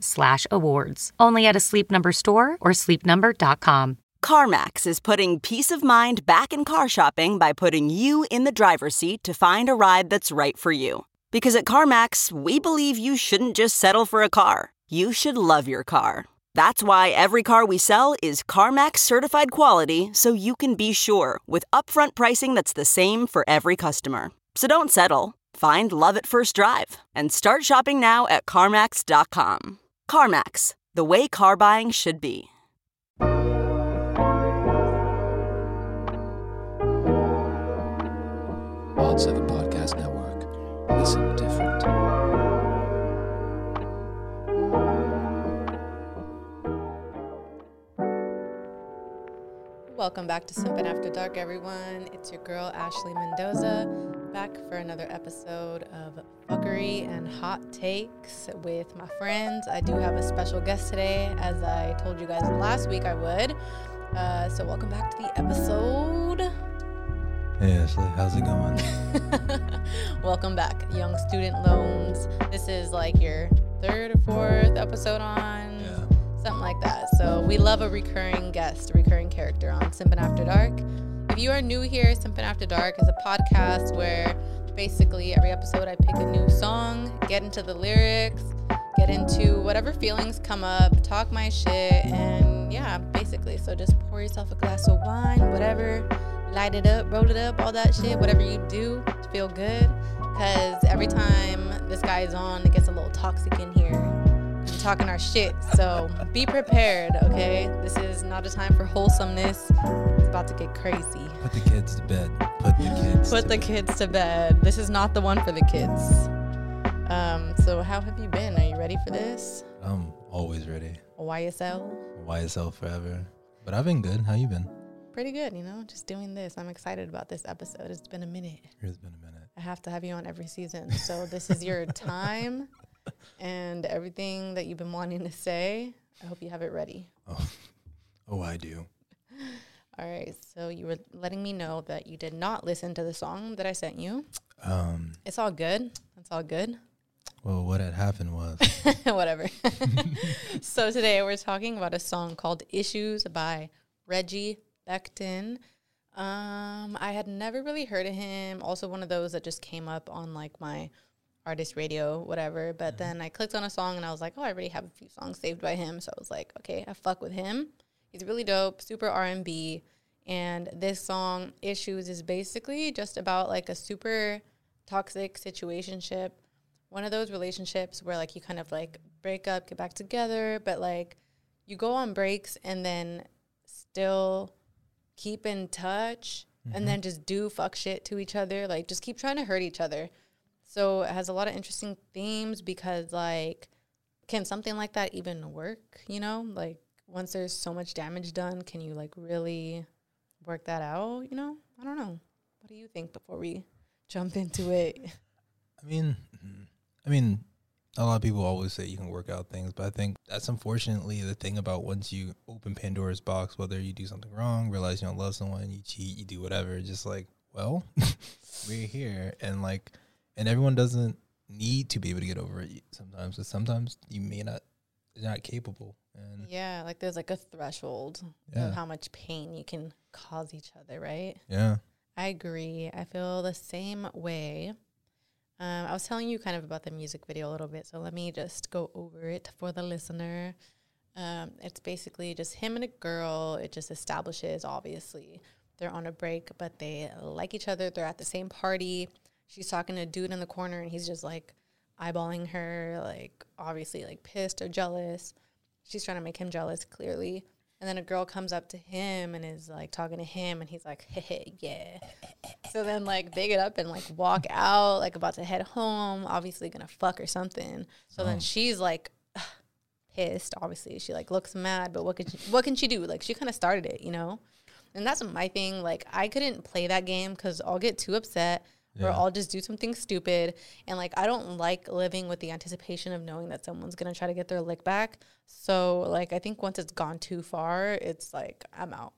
slash awards. Only at a Sleep Number store or sleepnumber.com. CarMax is putting peace of mind back in car shopping by putting you in the driver's seat to find a ride that's right for you. Because at CarMax, we believe you shouldn't just settle for a car. You should love your car. That's why every car we sell is CarMax certified quality so you can be sure with upfront pricing that's the same for every customer. So don't settle. Find love at first drive and start shopping now at CarMax.com. CarMax, the way car buying should be. Odd 7 Podcast Network. Listen different. Welcome back to Simpin' After Dark, everyone. It's your girl, Ashley Mendoza, back for another episode of Fuckery and Hot Takes with my friends. I do have a special guest today, as I told you guys last week I would. Uh, so, welcome back to the episode. Hey Ashley, how's it going? welcome back, Young Student Loans. This is like your third or fourth episode on. Yeah. Something like that. So we love a recurring guest, a recurring character on Simpin' After Dark. If you are new here, Simpin' After Dark is a podcast where basically every episode I pick a new song, get into the lyrics, get into whatever feelings come up, talk my shit, and yeah, basically. So just pour yourself a glass of wine, whatever, light it up, roll it up, all that shit, whatever you do to feel good. Because every time this guy is on, it gets a little toxic in here talking our shit. So be prepared, okay? This is not a time for wholesomeness. It's about to get crazy. Put the kids to bed. Put the kids. Put to the bed. kids to bed. This is not the one for the kids. Um, so how have you been? Are you ready for this? I'm always ready. YSL? YSL forever. But I've been good. How you been? Pretty good, you know, just doing this. I'm excited about this episode. It's been a minute. It's been a minute. I have to have you on every season. So this is your time and everything that you've been wanting to say. I hope you have it ready. Oh, oh, I do. All right. So you were letting me know that you did not listen to the song that I sent you. Um. It's all good. It's all good. Well, what had happened was Whatever. so today we're talking about a song called Issues by Reggie Becton. Um, I had never really heard of him. Also one of those that just came up on like my artist radio, whatever. But mm-hmm. then I clicked on a song and I was like, oh, I already have a few songs saved by him. So I was like, okay, I fuck with him. He's really dope, super R and B. And this song, Issues, is basically just about like a super toxic situationship. One of those relationships where like you kind of like break up, get back together, but like you go on breaks and then still keep in touch and mm-hmm. then just do fuck shit to each other. Like just keep trying to hurt each other. So it has a lot of interesting themes because like can something like that even work, you know? Like once there's so much damage done, can you like really work that out, you know? I don't know. What do you think before we jump into it? I mean, I mean, a lot of people always say you can work out things, but I think that's unfortunately the thing about once you open Pandora's box, whether you do something wrong, realize you don't love someone, you cheat, you do whatever, just like, well, we're here, and like, and everyone doesn't need to be able to get over it sometimes, because sometimes you may not, you're not capable, and Yeah, like there's like a threshold Yeah. of how much pain you can cause each other, right? yeah, I agree. I feel the same way. Um, I was telling you kind of about the music video a little bit, so let me just go over it for the listener. Um, it's basically just him and a girl. It just establishes, obviously, they're on a break, but they like each other. They're at the same party. She's talking to a dude in the corner, and he's just like eyeballing her, like obviously like pissed or jealous. She's trying to make him jealous, clearly. And then a girl comes up to him and is like talking to him, and he's like, hey, hey, yeah. So then, like, they get up and like walk out, like about to head home, obviously gonna fuck or something. So then oh. she's like, pissed. Obviously, she like looks mad, but what could she, what can she do? Like, she kind of started it, you know. And that's my thing. Like, I couldn't play that game because I'll get too upset or Yeah. I'll just do something stupid. And like, I don't like living with the anticipation of knowing that someone's gonna try to get their lick back. So like, I think once it's gone too far, it's like I'm out.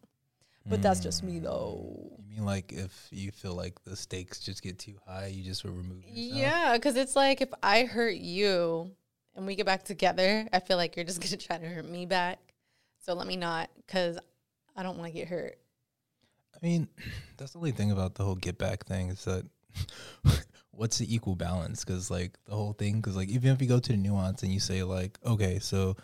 But that's just me though. You mean like if you feel like the stakes just get too high, you just will remove yourself? Yeah, because it's like if I hurt you and we get back together, I feel like you're just gonna try to hurt me back. So let me not, because I don't want to get hurt. I mean, that's the only thing about the whole get back thing is that what's the equal balance? Because like the whole thing, because like even if you go to the nuance and you say like, okay, so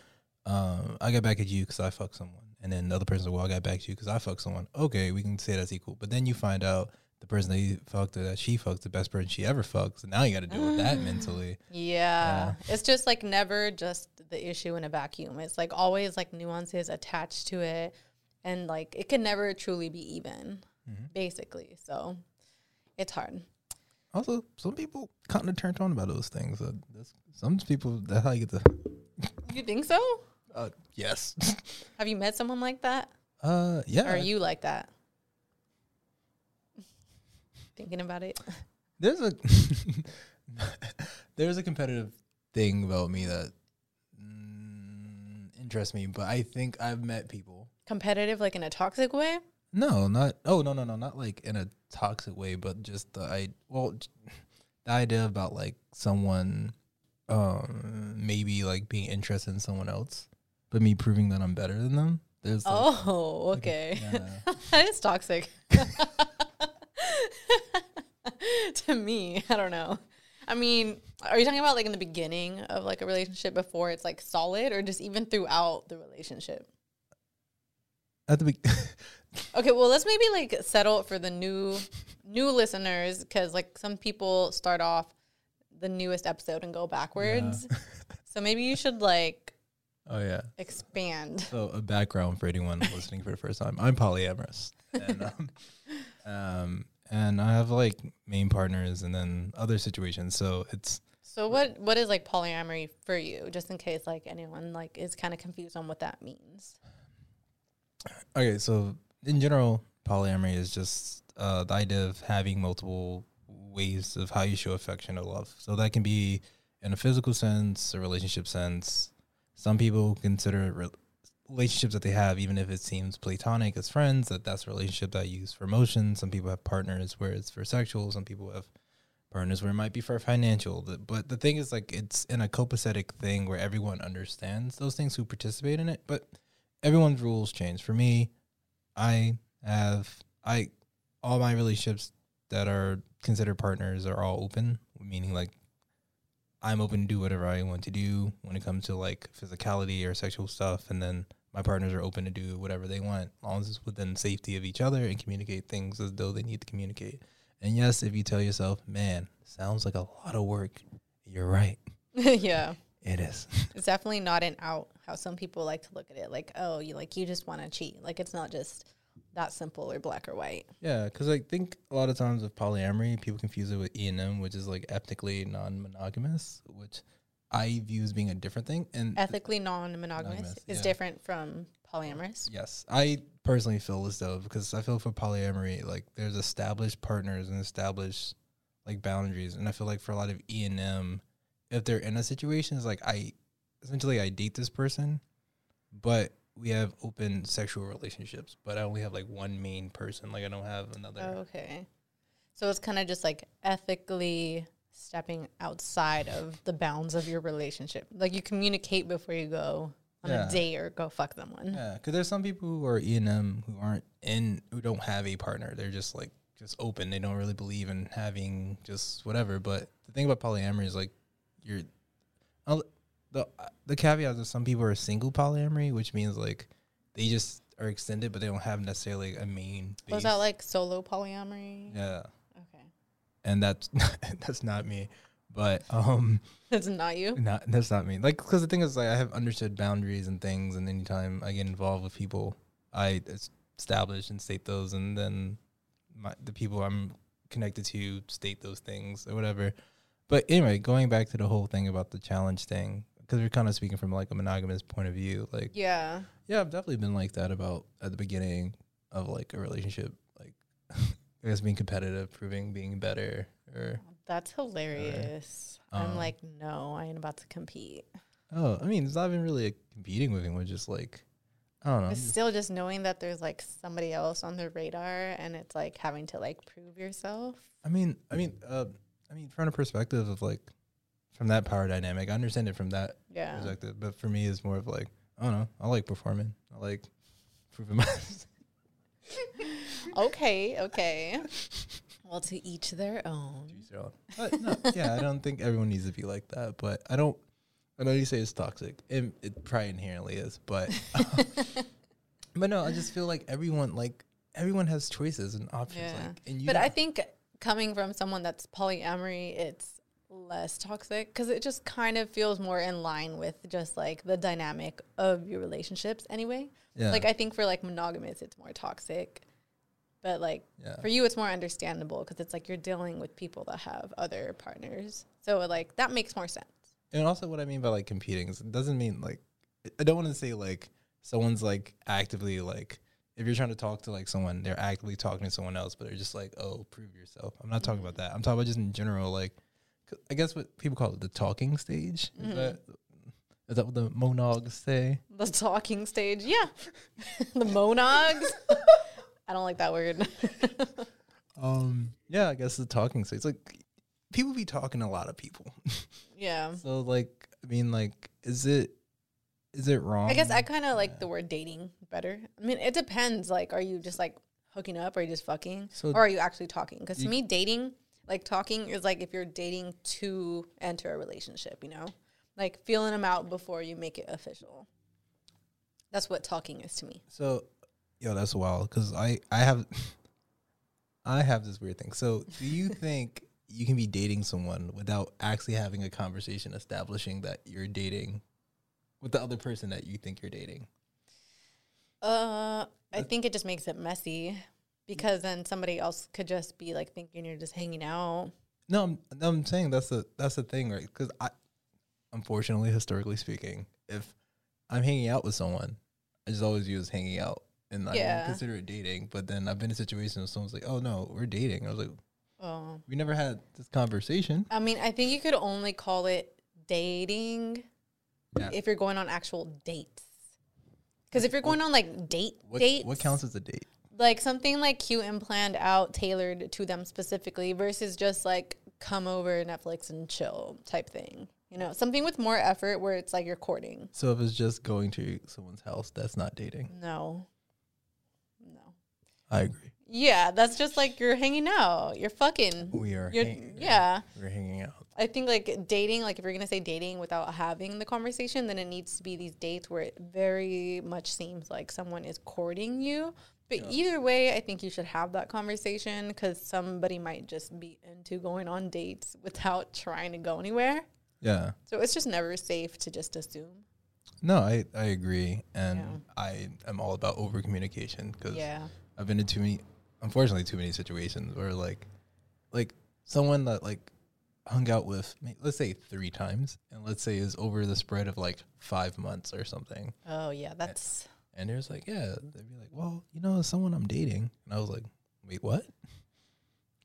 um, I got back at you because I fucked someone, and then the other person, well, I got back at you because I fucked someone. Okay, we can say that's equal. But then you find out the person that you fucked or that she fucked the best person she ever fucked. So now you got to deal with that mentally. Yeah. It's just like never just the issue in a vacuum. It's like always like nuances attached to it. And like it can never truly be even, basically. So it's hard. Also, some people kind of turned on about those things. Uh, that's, some people that's how you get the You think so? uh, yes. Have you met someone like that? uh, yeah. Or are you like that? Thinking about it. there's a there's a competitive thing about me that mm, interests me, but I think I've met people. Competitive, like in a toxic way? No, not oh no no no not like in a toxic way, but just the I well the idea about like someone um maybe like being interested in someone else, but me proving that I'm better than them. There's like, Oh, okay. yeah. that is toxic. to me, I don't know. I mean, are you talking about like in the beginning of like a relationship before it's like solid or just even throughout the relationship? at the be- Okay, well, let's maybe like settle for the new new listeners cuz like some people start off the newest episode and go backwards. so maybe you should like oh yeah. expand. So a background for anyone listening for the first time. I'm polyamorous. And, um, um, and I have like main partners and then other situations. So it's So what what is like polyamory for you just in case like anyone like is kind of confused on what that means? okay. So in general, polyamory is just uh, the idea of having multiple ways of how you show affection or love. So that can be in a physical sense, a relationship sense. Some people consider re- relationships that they have, even if it seems platonic as friends, that that's a relationship that you use for emotion. Some people have partners where it's for sexual. Some people have partners where it might be for financial. But the thing is, like, it's in a copacetic thing where everyone understands those things who participate in it. But everyone's rules change. For me, I have I all my relationships that are considered partners are all open, meaning like I'm open to do whatever I want to do when it comes to like physicality or sexual stuff, and then my partners are open to do whatever they want, as long as it's within safety of each other and communicate things as though they need to communicate. And yes, if you tell yourself, "Man, sounds like a lot of work," you're right. yeah. It is. It's definitely not an out how some people like to look at it like, oh, you like you just want to cheat. Like it's not just that simple or black or white. Yeah, because I think a lot of times with polyamory, people confuse it with E and M, which is like ethically non-monogamous, which I view as being a different thing. And Ethically non-monogamous Monogamous, is yeah. different from polyamorous. yes, I personally feel as though because I feel for polyamory, like there's established partners and established like boundaries, and I feel like for a lot of E and M, if they're in a situation, it's like I essentially I date this person, but we have open sexual relationships, but I only have like one main person. Like I don't have another. Okay. So it's kind of just like ethically stepping outside of the bounds of your relationship. Like you communicate before you go on Yeah. a date or go fuck someone. Yeah, because there's some people who are E and M who aren't in, who don't have a partner. They're just like just open. They don't really believe in having just whatever. But the thing about polyamory is like you're the the caveat is some people are single polyamory, which means like they just are extended, but they don't have necessarily a main. Was that like solo polyamory? yeah? Okay. And that's that's not me, but um. That's not you. Not that's not me. Like, because the thing is, like, I have understood boundaries and things, and anytime I get involved with people, I establish and state those, and then my the people I'm connected to state those things or whatever. But anyway, going back to the whole thing about the challenge thing, because we're kind of speaking from like a monogamous point of view. Like, Yeah. yeah, I've definitely been like that about at the beginning of like a relationship, like I guess being competitive, proving being better, or That's hilarious. I'm Um, like, no, I ain't about to compete. Oh, I mean, it's not even really a competing with him. We're just like, I don't know. But just- still just knowing that there's like somebody else on the radar and it's like having to like prove yourself. I mean, I mean, uh, I mean, from a perspective of like, from that power dynamic, I understand it from that Yeah. perspective. But for me, it's more of like, I don't know. I like performing. I like proving myself. Okay, okay. well, to each their own. but uh, no, yeah, I don't think everyone needs to be like that. But I don't. I know you say it's toxic. It, it probably inherently is, but. but no, I just feel like everyone like everyone has choices and options. Yeah. Like, and you But I think coming from someone that's polyamory, it's less toxic because it just kind of feels more in line with just like the dynamic of your relationships anyway. yeah. Like I think for like monogamous, it's more toxic. But like Yeah. for you, it's more understandable because it's like you're dealing with people that have other partners. So like that makes more sense. And also, what I mean by like competing is it doesn't mean like I don't want to say like someone's like actively like if you're trying to talk to like someone, they're actively talking to someone else, but they're just like, oh, prove yourself. I'm not talking about that. I'm talking about just in general, like, I guess what people call it the talking stage. Is that is that what the monogs say? The talking stage, yeah. the monogs. I don't like that word. Um, yeah, I guess the talking stage. It's Like people be talking to a lot of people, yeah. so like I mean, like is it is it wrong? I guess I kind of like the word dating better. I mean, it depends. Like, are you just like hooking up, or are you just fucking, So- or are you actually talking? Because to me, dating, like talking, is like if you're dating to enter a relationship. You know, like feeling them out before you make it official. That's what talking is to me. So, yo, that's wild because I I have I have this weird thing. So, do you think you can be dating someone without actually having a conversation establishing that you're dating with the other person that you think you're dating? Uh, I think it just makes it messy because then somebody else could just be like thinking you're just hanging out. No, I'm no, I'm saying that's the that's the thing, right? Because I, unfortunately, historically speaking, if I'm hanging out with someone, I just always use hanging out, and I Yeah. don't consider it dating. But then I've been in situations where someone's like, "Oh no, we're dating." I was like, Oh, "We never had this conversation." I mean, I think you could only call it dating Yeah. if you're going on actual dates. Because if you're going on like date What, dates, what counts as a date? like something like cute and planned out, tailored to them specifically, versus just like come over Netflix and chill type thing. You know, something with more effort where it's like you're courting. So if it's just going to someone's house, that's not dating. No, no. I agree. Yeah, that's just like you're hanging out. You're fucking. We are. You're, hang- yeah. we're hanging out. I think like dating, like if you're gonna say dating without having the conversation, then it needs to be these dates where it very much seems like someone is courting you. But either way, I think you should have that conversation because somebody might just be into going on dates without trying to go anywhere. Yeah. So it's just never safe to just assume. No, I I agree, and Yeah. I am all about over communication because Yeah. I've been in too many, unfortunately, too many situations where like, like someone that like hung out with, let's say three times, and let's say is over the spread of like five months or something, Oh yeah, that's and there's like, yeah, they'd be like, well, you know, someone I'm dating, and I was like, wait, what?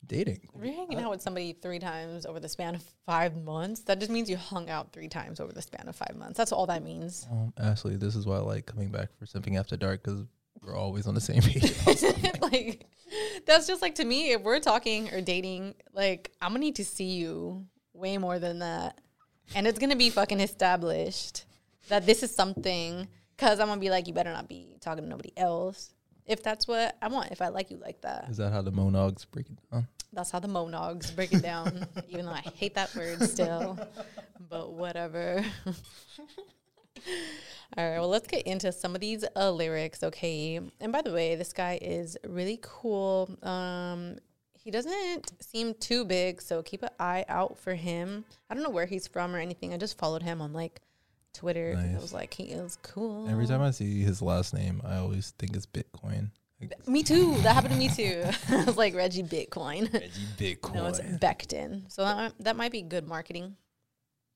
Dating? you're hanging out with somebody three times over the span of five months. That just means you hung out three times over the span of five months. That's all that means. Um, Ashley, this is why I like coming back for something After Dark because we're always on the same page. like that's just like to me if we're talking or dating like i'm gonna need to see you way more than that and it's gonna be fucking established that this is something because i'm gonna be like you better not be talking to nobody else if that's what I want, if I like you like that. Is that how the monogs break it down? That's how the monogs break it down, even though I hate that word still. But whatever. All right, well, let's get into some of these uh, lyrics, okay? And by the way, this guy is really cool. Um, he doesn't seem too big, so keep an eye out for him. I don't know where he's from or anything. I just followed him on like Twitter. 'cause I Nice. was like, he is cool. Every time I see his last name, I always think it's Bitcoin. Me too. That happened to me too. I was like Reggie Bitcoin. Reggie Bitcoin. no, it's Becton. So that that might be good marketing,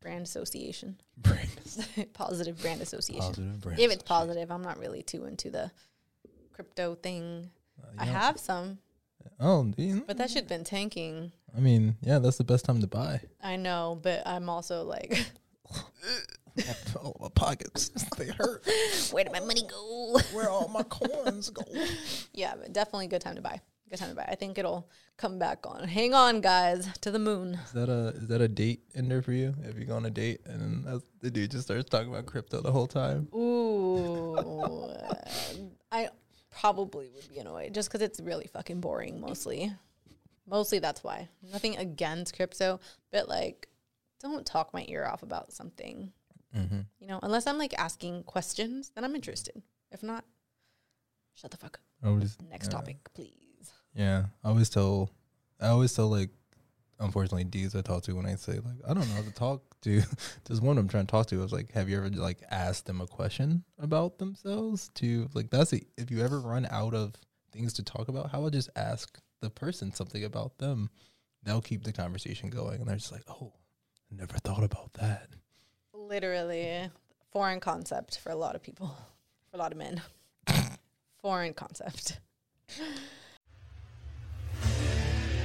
brand association, Brand- positive brand association. positive brand if it's positive, I'm not really too into the crypto thing. Uh, I know- have some, Oh, you- but that shit been tanking. I mean, yeah, that's the best time to buy. I know, but I'm also like, oh, my pockets, they hurt. where did my money go? Where all my coins go? yeah, but definitely a good time to buy. Time to buy. I think it'll come back on. Hang on, guys, to the moon. Is that a is that a date ender for you? If you go on a date and the dude just starts talking about crypto the whole time. Ooh, uh, I probably would be annoyed just because it's really fucking boring. Mostly, mostly that's why. Nothing against crypto, but like, don't talk my ear off about something. Mm-hmm. You know, unless I'm like asking questions, then I'm interested. If not, shut the fuck up. Next yeah. topic, please. Yeah, I always tell, I always tell like, unfortunately, dudes I talk to when I say like I don't know how to talk to. Just one I'm trying to talk to. I was like, have you ever like asked them a question about themselves? To like that's the if you ever run out of things to talk about, how about just ask the person something about them? They'll keep the conversation going, and they're just like, oh, I never thought about that. Literally, foreign concept for a lot of people, for a lot of men. foreign concept.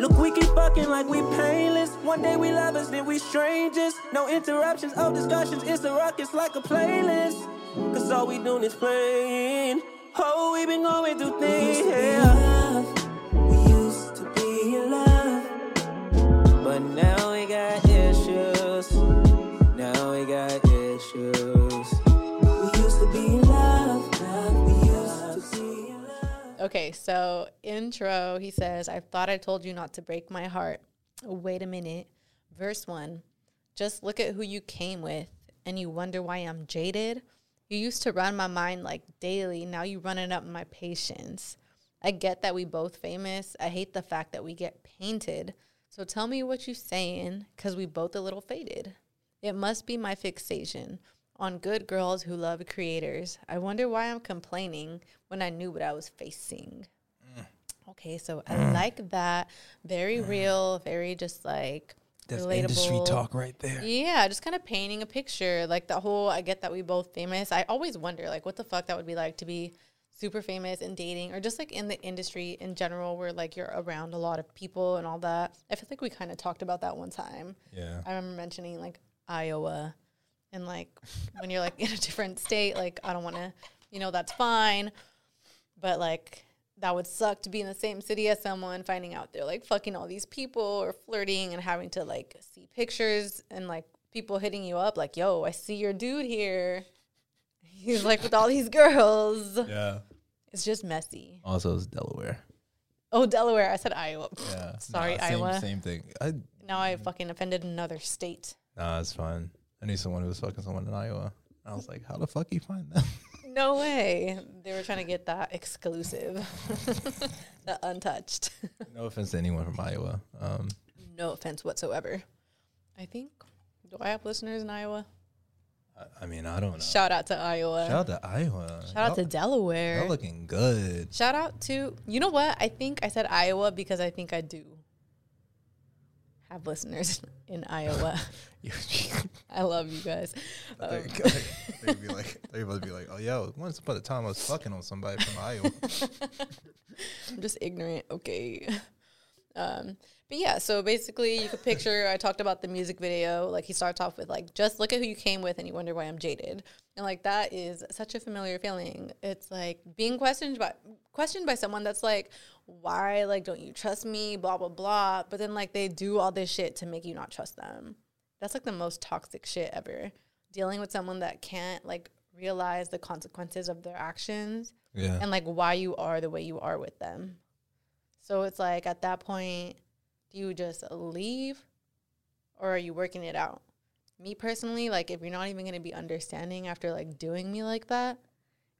Look, we keep fucking like we painless. One day we lovers, then we strangers. No interruptions, oh discussions. It's a ruckus like a playlist. Cause all we doing is playing. Oh, we been going through things. Yeah. We used to be in love. But now we got issues. Now we got issues. Okay, so intro, he says, I thought I told you not to break my heart. Wait a minute. Verse one, just look at who you came with and you wonder why I'm jaded. You used to run my mind like daily. Now you're running up my patience. I get that we both famous. I hate the fact that we get painted. So tell me what you're saying, cause we both a little faded. It must be my fixation on good girls who love creators. I wonder why I'm complaining when I knew what I was facing. Mm. Okay, so I mm. like that. Very mm. real, very just like That's relatable. industry talk right there. Yeah, just kind of painting a picture. Like the whole I get that we both famous. I always wonder like what the fuck that would be like to be super famous and dating or just like in the industry in general where like you're around a lot of people and all that. I feel like we kind of talked about that one time. Yeah. I remember mentioning like Iowa and like when you're like in a different state, like I don't want to, you know, that's fine. But like that would suck to be in the same city as someone, finding out they're like fucking all these people or flirting and having to like see pictures and like people hitting you up like, yo, I see your dude here. He's like with all these girls. Yeah. It's just messy. Also, it's Delaware. Oh, Delaware. I said Iowa. Yeah. Sorry, Nah, same, Iowa. Same thing. I Now I fucking offended another state. nah, it's fine. I knew someone who was fucking someone in Iowa. I was like, how the fuck you find them? No way. They were trying to get that exclusive, the untouched. no offense to anyone from Iowa. Um, no offense whatsoever. I think. Do I have listeners in Iowa? I, I mean, I don't know. Shout out to Iowa. Shout out to Iowa. Shout out to Delaware. Y'all looking good. Shout out to you know what? I think I said Iowa because I think I do have listeners in Iowa. I love you guys. Um, they'd be like, they must be like, oh yeah, once upon a time I was fucking on somebody from Iowa. I'm just ignorant. Okay. Um, but yeah, so basically, you could picture. I talked about the music video. Like he starts off with like, "Just look at who you came with, and you wonder why I'm jaded." And like that is such a familiar feeling. It's like being questioned by questioned by someone that's like, "Why? Like, don't you trust me?" Blah blah blah. But then like they do all this shit to make you not trust them. That's like the most toxic shit ever. Dealing with someone that can't like realize the consequences of their actions yeah. and like why you are the way you are with them. So it's like at that point, do you just leave or are you working it out? Me personally, like if you're not even gonna be understanding after like doing me like that,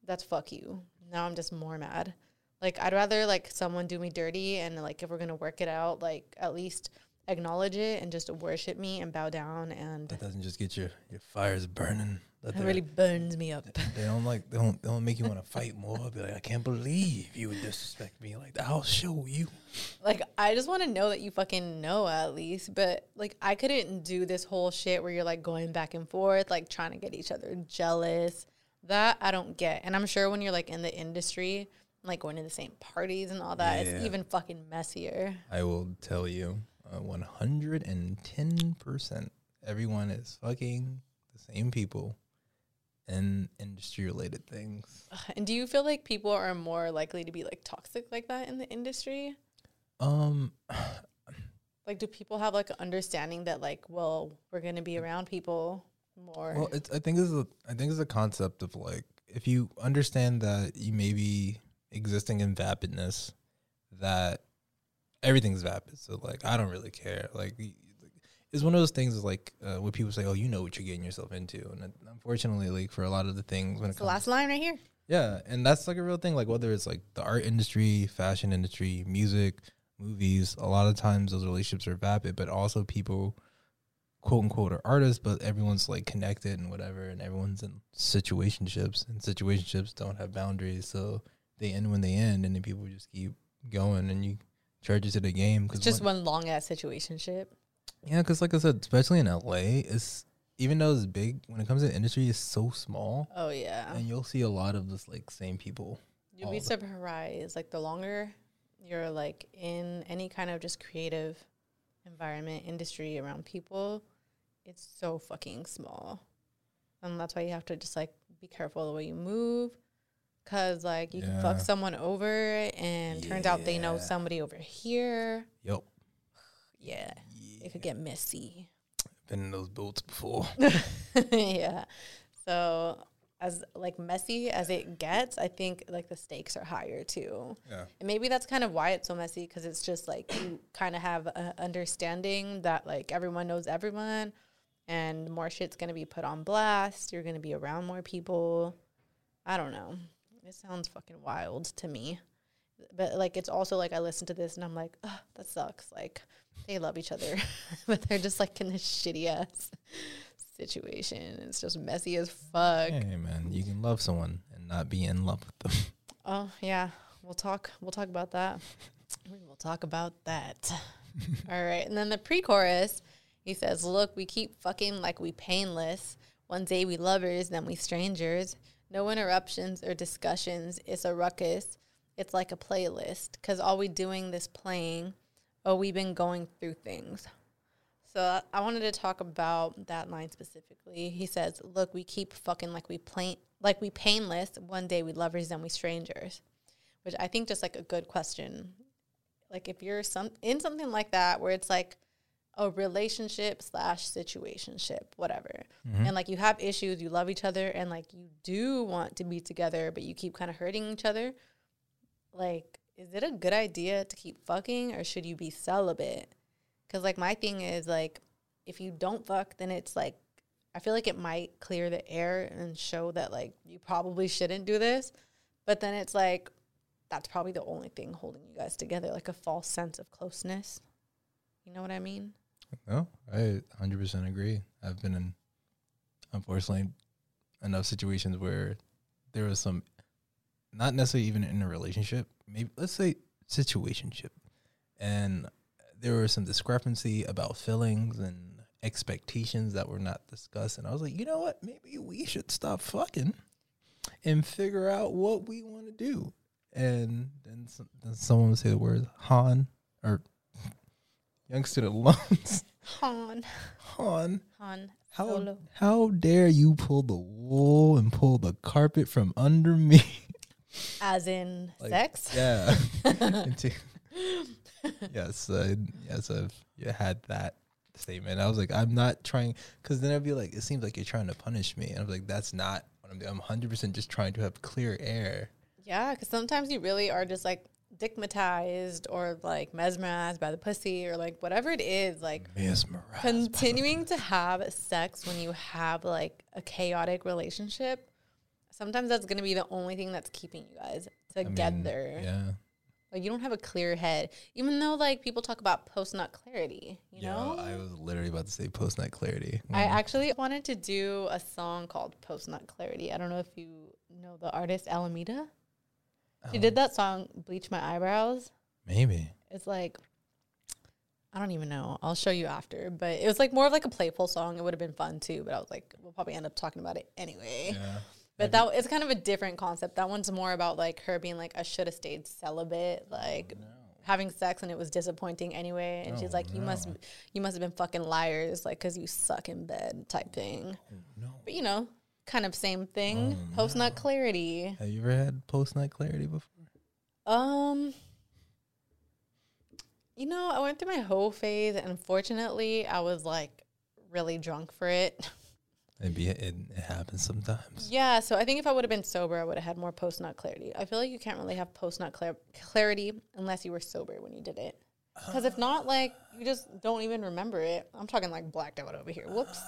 that's fuck you. Now I'm just more mad. Like I'd rather like someone do me dirty and like if we're gonna work it out, like at least acknowledge it and just worship me and bow down and That doesn't just get your your fires burning. That it really burns me up. they don't like they don't they don't make you want to fight more. Be like, I can't believe you would disrespect me like that. I'll show you. Like I just want to know that you fucking know at least, but like I couldn't do this whole shit where you're like going back and forth, like trying to get each other jealous. That I don't get. And I'm sure when you're like in the industry, like going to the same parties and all that, Yeah. it's even fucking messier. I will tell you, uh, one hundred and ten percent. Everyone is fucking the same people, and industry related things. And do you feel like people are more likely to be like toxic like that in the industry? Um, Like, do people have like an understanding that like, well, we're gonna be around people more? Well, it's I think it's a I think it's a concept of like if you understand that you may be existing in vapidness, that everything's vapid. So like I don't really care. Like it's one of those things is like uh, when people say, "Oh, you know what you're getting yourself into," and unfortunately, like for a lot of the things when it It's the comes, last line right here. yeah, and that's like a real thing. Like whether it's like the art industry, fashion industry, music, movies, a lot of times those relationships are vapid, but also people quote unquote are artists, but everyone's like connected and whatever, and everyone's in situationships, and situationships don't have boundaries, so they end when they end, and then people just keep going, and you charge it to the game It's because just one long ass situationship. yeah, because like I said, especially in LA, it's even though it's big when it comes to industry, it's so small, Oh yeah. and you'll see a lot of this like same people. You'll be surprised. Like the longer you're like in any kind of just creative environment, industry around people, it's so fucking small. And that's why you have to just like be careful the way you move. Cause like you can fuck someone over and turns out they know somebody over here. Yep. Yeah. It could get messy. Been in those boats before. yeah. So as like messy as it gets, I think like the stakes are higher too. Yeah. And maybe that's kind of why it's so messy because it's just like you kind of have an understanding that like everyone knows everyone and more shit's going to be put on blast. You're going to be around more people. I don't know. It sounds fucking wild to me. But like it's also like I listen to this and I'm like, oh, that sucks. Like they love each other, but they're just like in this shitty ass situation. It's just messy as fuck. Hey man, you can love someone and not be in love with them. Oh yeah, we'll talk. We'll talk about that. We will talk about that. All right, and then the pre-chorus, he says, "Look, we keep fucking like we painless. One day we lovers, then we strangers. No interruptions or discussions. It's a ruckus. It's like a playlist because all we doing this playing. Oh, we've been going through things. So I- wanted to talk about that line specifically. He says, "Look, we keep fucking like we plain like we painless. One day we lovers, then we strangers." Which I think just like a good question. Like if you're some in something like that where it's like a relationship slash situationship, whatever, mm-hmm. and like you have issues, you love each other, and like you do want to be together, but you keep kind of hurting each other. Like, is it a good idea to keep fucking, or should you be celibate? Because like my thing is like, if you don't fuck, then it's like I feel like it might clear the air and show that like you probably shouldn't do this, but then it's like that's probably the only thing holding you guys together, like a false sense of closeness. You know what I mean? No, I 100% agree. I've been in, unfortunately, enough situations where there was some, not necessarily even in a relationship, maybe let's say situationship, and there was some discrepancy about feelings and expectations that were not discussed. And I was like, you know what? Maybe we should stop fucking and figure out what we want to do. And then, then someone would say the word Han or young student loans. Han, Han, Han, how Solo. how dare you pull the wool and pull the carpet from under me? as in Like, sex. Yeah. Yes, uh, yes, I've yeah, had that statement. I was like, I'm not trying, because then I'd be like, it seems like you're trying to punish me, and I'm like, that's not what I'm doing. I'm 100 percent just trying to have clear air. Yeah, because sometimes you really are just like dickmatized or like mesmerized by the pussy or like whatever it is. Like Mesmerized. continuing to have sex when you have like a chaotic relationship, sometimes that's going to be the only thing that's keeping you guys I mean, together. yeah. Like you don't have a clear head, even though like people talk about post nut clarity. You Yeah, know, I was literally about to say post nut clarity. I mm. actually wanted to do a song called Post Nut Clarity. I don't know if you know the artist Alemeda. She Oh. did that song Bleach My Eyebrows. Maybe. It's like I don't even know. I'll show you after. But it was like more of like a playful song. It would have been fun too, but I was like, we'll probably end up talking about it anyway. Yeah. But that it's kind of a different concept. That one's more about like her being like, I should have stayed celibate, like oh, having sex and it was disappointing anyway. And she's Oh, like, you must you must have been fucking liars, like because you suck in bed type thing. Oh, no. But you know, kind of same thing. Oh, Post nut clarity. Have you ever had post night clarity before? Um, you know, I went through my whole phase, and unfortunately, I was like really drunk for it. Maybe it, it, it happens sometimes. yeah, so I think if I would have been sober, I would have had more post nut clarity. I feel like you can't really have post nut clar- clarity unless you were sober when you did it. Because if not, like you just don't even remember it. I'm talking like blacked out over here. Whoops.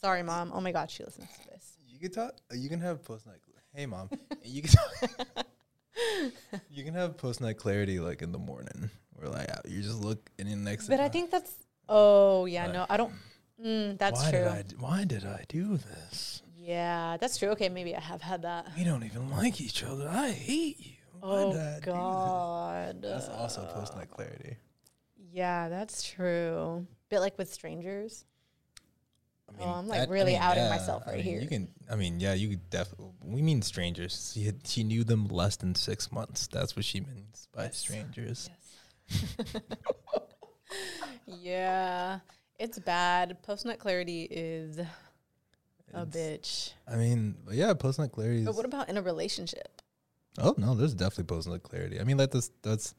Sorry, mom. Oh my god, she listens to this. You can talk. You can have post night. Hey, mom. you can. Talk, you can have post night clarity like in the morning, or like uh, you just look and then next. But I think that's. Oh yeah, no, I don't. Mm, that's why true. Did I, d- why did I do this? Yeah, that's true. Okay, maybe I have had that. We don't even like each other. I hate you. Why Oh did I do God. That's also post night clarity. Yeah, that's true. Bit like with strangers. I Oh, I'm, like, really outing myself I right mean, here. You can. I mean, yeah, you could definitely. We mean strangers. She had, she knew them less than six months. That's what she means by strangers. Yeah, it's bad. Post nut clarity is a bitch. I mean, yeah, post night clarity. But what about in a relationship? Oh no, there's definitely post nut clarity. I mean, like this. That's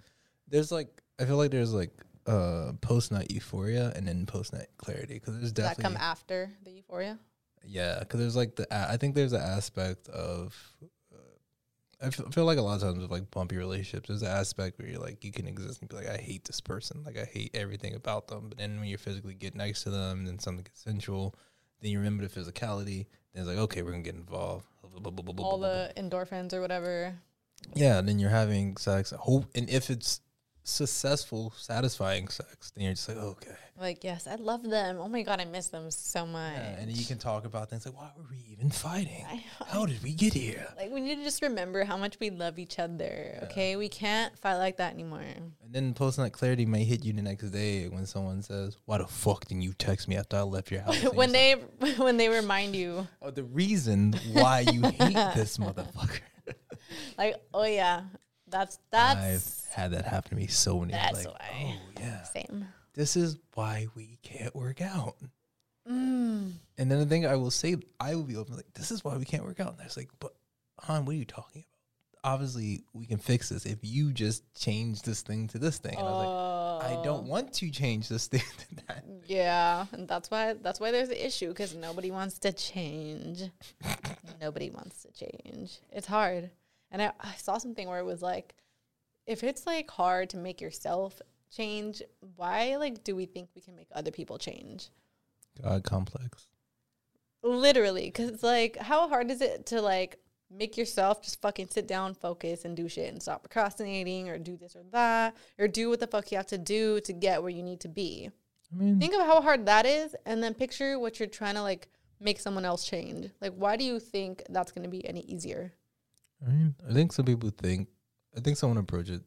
there's like I feel like there's like uh post nut euphoria and then post nut clarity because there's Does that definitely come after the euphoria? yeah because there's like the a- I think there's an aspect of uh, I f- feel like a lot of times with like bumpy relationships there's an aspect where you're like you can exist and be like I hate this person like I hate everything about them but then when you physically get next to them and then something gets sensual, then you remember the physicality then it's like okay we're gonna get involved All the endorphins or whatever. yeah, and then you're having sex. Hope and if it's successful, satisfying sex, then you're just like, okay. Like, yes, I love them. Oh my god, I miss them so much. Yeah, and you can talk about things like, why were we even fighting? How did we get here? Like we need to just remember how much we love each other. Okay, we can't fight like that anymore. And then posting that clarity may hit you the next day when someone says, "Why the fuck didn't you text me after I left your house?" When they when they remind you, like, oh, the reason why you hate this motherfucker. like, oh yeah, that's that's I've had that happen to me so many. Times. That's like, why. oh yeah, same. this is why we can't work out. Mm. And then the thing I will say, I will be open like, this is why we can't work out. And I was like, but Han, what are you talking about? Obviously, we can fix this if you just change this thing to this thing. And I was like, I don't want to change this thing to that. Yeah, and that's why that's why there's an issue because nobody wants to change. nobody wants to change. It's hard, and I, I saw something where it was like, if it's like hard to make yourself change, why like do we think we can make other people change? God complex. Literally, because like, how hard is it to like make yourself just fucking sit down, focus, and do shit and stop procrastinating or do this or that or do what the fuck you have to do to get where you need to be? I mean, Think of how hard that is, and then picture what you're trying to like make someone else change. Like, why do you think that's going to be any easier? I mean, I think some people think, I think someone approach it,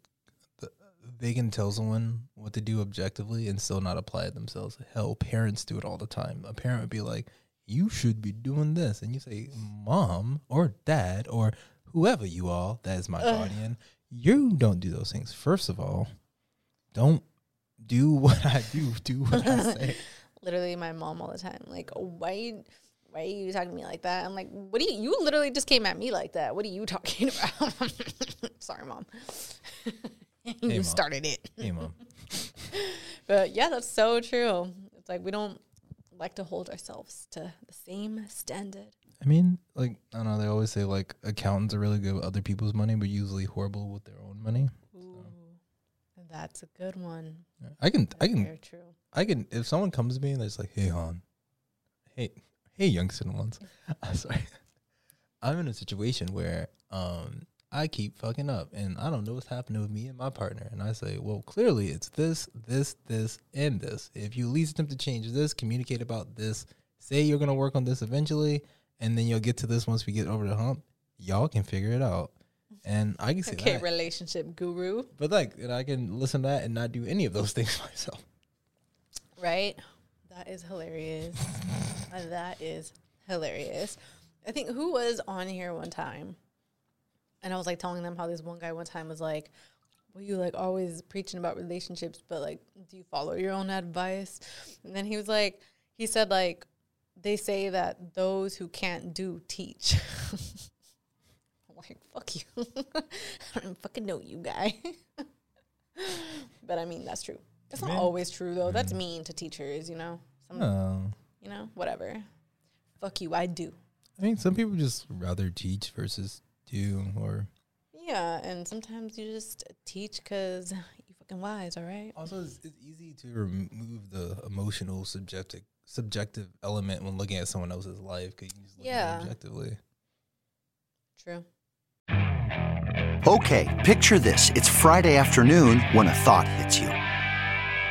they can tell someone what to do objectively and still not apply it themselves. Hell, parents do it all the time. A parent would be like, you should be doing this. And you say, mom or dad or whoever you are, that is my guardian, you don't do those things. First of all, don't do what I do, do what I say. Literally, my mom all the time. Like, why? Why are you talking to me like that? I'm like, what do you? You literally just came at me like that. What are you talking about? Sorry, mom. you Mom. started it. hey, mom. But yeah, that's so true. It's like we don't like to hold ourselves to the same standard. I mean, like, I don't know, they always say, like, accountants are really good with other people's money, but usually horrible with their own money. Ooh, that's a good one. I can, I can Very true. I can if someone comes to me and they're just like, "Hey, Han, hey, hey, youngster ones," I'm sorry, I'm in a situation where um I keep fucking up and I don't know what's happening with me and my partner, and I say, "Well, clearly it's this, this, this, and this. If you at least attempt to change this, communicate about this, say you're gonna work on this eventually, and then you'll get to this once we get over the hump. Y'all can figure it out." And I can say Okay, that, relationship guru, but like, and I can listen to that and not do any of those things myself. right? That is hilarious. That is hilarious. I think who was on here one time, and I was like telling them how this one guy one time was like, "Well, you like always preaching about relationships, but like, do you follow your own advice?" And then he was like, he said like, they say that those who can't do teach. I'm like, fuck you. I don't fucking know you, guy. but I mean, that's true. It's not mean- always true though. That's mean to teachers, you know. Some, Um, you know, whatever. Fuck you, I do. I think some people just rather teach versus do, or Yeah, and sometimes you just teach because you fucking wise. All right. also it's, it's easy to remove the emotional subjective subjective element when looking at someone else's life because you can just look Yeah. at it objectively. True. Okay, picture this. It's Friday afternoon when a thought hits you.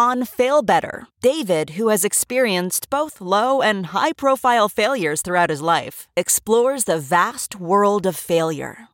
On Fail Better, David, who has experienced both low and high profile failures throughout his life, explores the vast world of failure,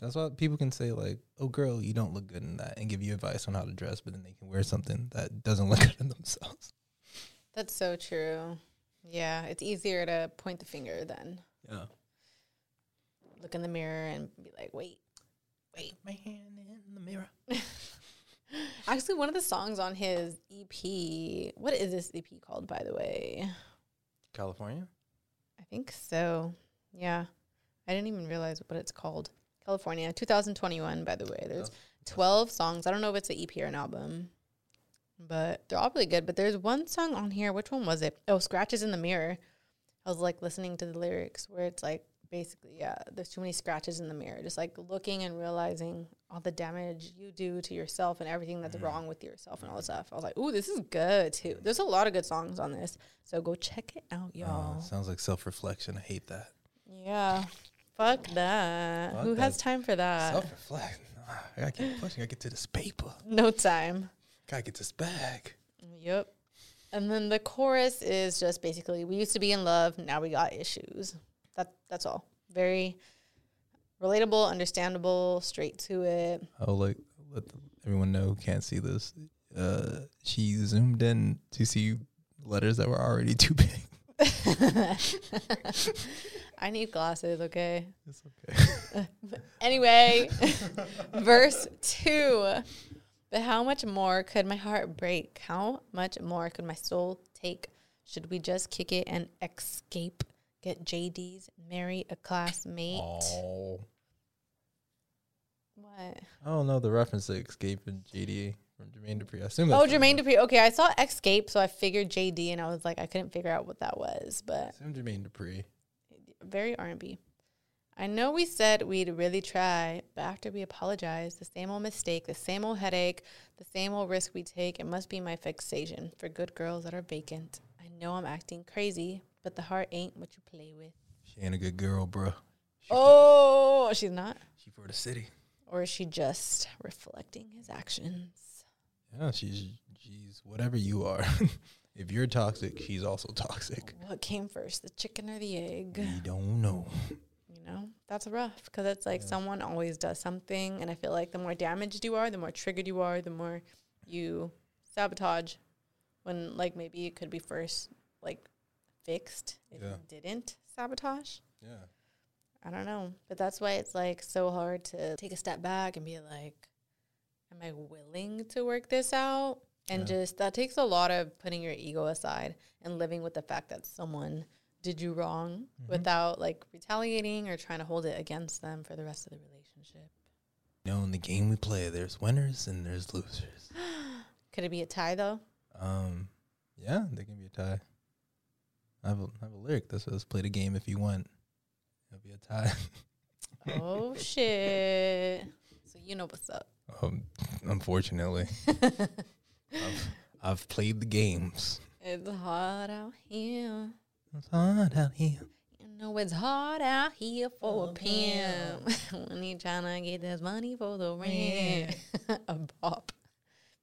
That's why people can say like, "Oh, girl, you don't look good in that," and give you advice on how to dress, but then they can wear something that doesn't look good in themselves. That's so true. Yeah, it's easier to point the finger than Yeah. look in the mirror and be like, wait, wait. My hand in the mirror. Actually, one of the songs on his EP, what is this EP called, by the way? California. I think so. Yeah. I didn't even realize what it's called. California, 2021, by the way. There's 12 songs. I don't know if it's an EP or an album, but they're all really good. But there's one song on here. Which one was it? Oh, Scratches in the Mirror. I was like listening to the lyrics where it's like basically, yeah, there's too many scratches in the mirror. Just like looking and realizing all the damage you do to yourself and everything that's mm. wrong with yourself and all this stuff. I was like, ooh, this is good too. There's a lot of good songs on this. So go check it out, oh, y'all. Oh, sounds like self reflection. I hate that. Yeah. Fuck that. Fuck Who has time for that? self reflect. I gotta keep pushing. I gotta get to this paper. no time. Gotta get this bag. Yep. And then the chorus is just basically we used to be in love, now we got issues. That that's all. Very relatable, understandable, straight to it. I'll like let the, everyone know who can't see this. Uh, she zoomed in to see letters that were already too big. I need glasses, okay? It's okay. Anyway, verse 2. But how much more could my heart break? How much more could my soul take? Should we just kick it and escape? Get JD's, marry a classmate? oh, What? I don't know the reference to Escape and JD from Jermaine Dupri. I assume. Oh, Jermaine Dupri. Okay, I saw escape, so I figured JD, and I was like, I couldn't figure out what that was, I but assume Jermaine Dupri. Very R&B. I know we said we'd really try, but after we apologized, the same old mistake, the same old headache, the same old risk we take, it must be my fixation for good girls that are vacant. I know I'm acting crazy, but the heart ain't what you play with. She ain't a good girl, bruh. She, Oh, she's not? she for the city. Or is she just reflecting his actions? Yeah, she's she's whatever you are. if you're toxic, she's also toxic. What came first, the chicken or the egg? We don't know. you know that's rough because it's like someone always does something and i feel like the more damaged you are the more triggered you are the more you sabotage when like maybe it could be first like fixed if Yeah. you didn't sabotage Yeah. i don't know but that's why it's like so hard to take a step back and be like am i willing to work this out and Yeah. just that takes a lot of putting your ego aside and living with the fact that someone did you wrong without like retaliating or trying to hold it against them for the rest of the relationship. You know, in the game we play, there's winners and there's losers. Could it be a tie though? Um, yeah, they can be a tie. I have a, I have a lyric that says, "Play the game if you want." It'll be a tie. oh shit. So you know what's up. Um, unfortunately, I've, I've played the games. It's hard out here. It's hard out here. You know it's hard out here for a pimp when he trying to get this money for the rent. a bop.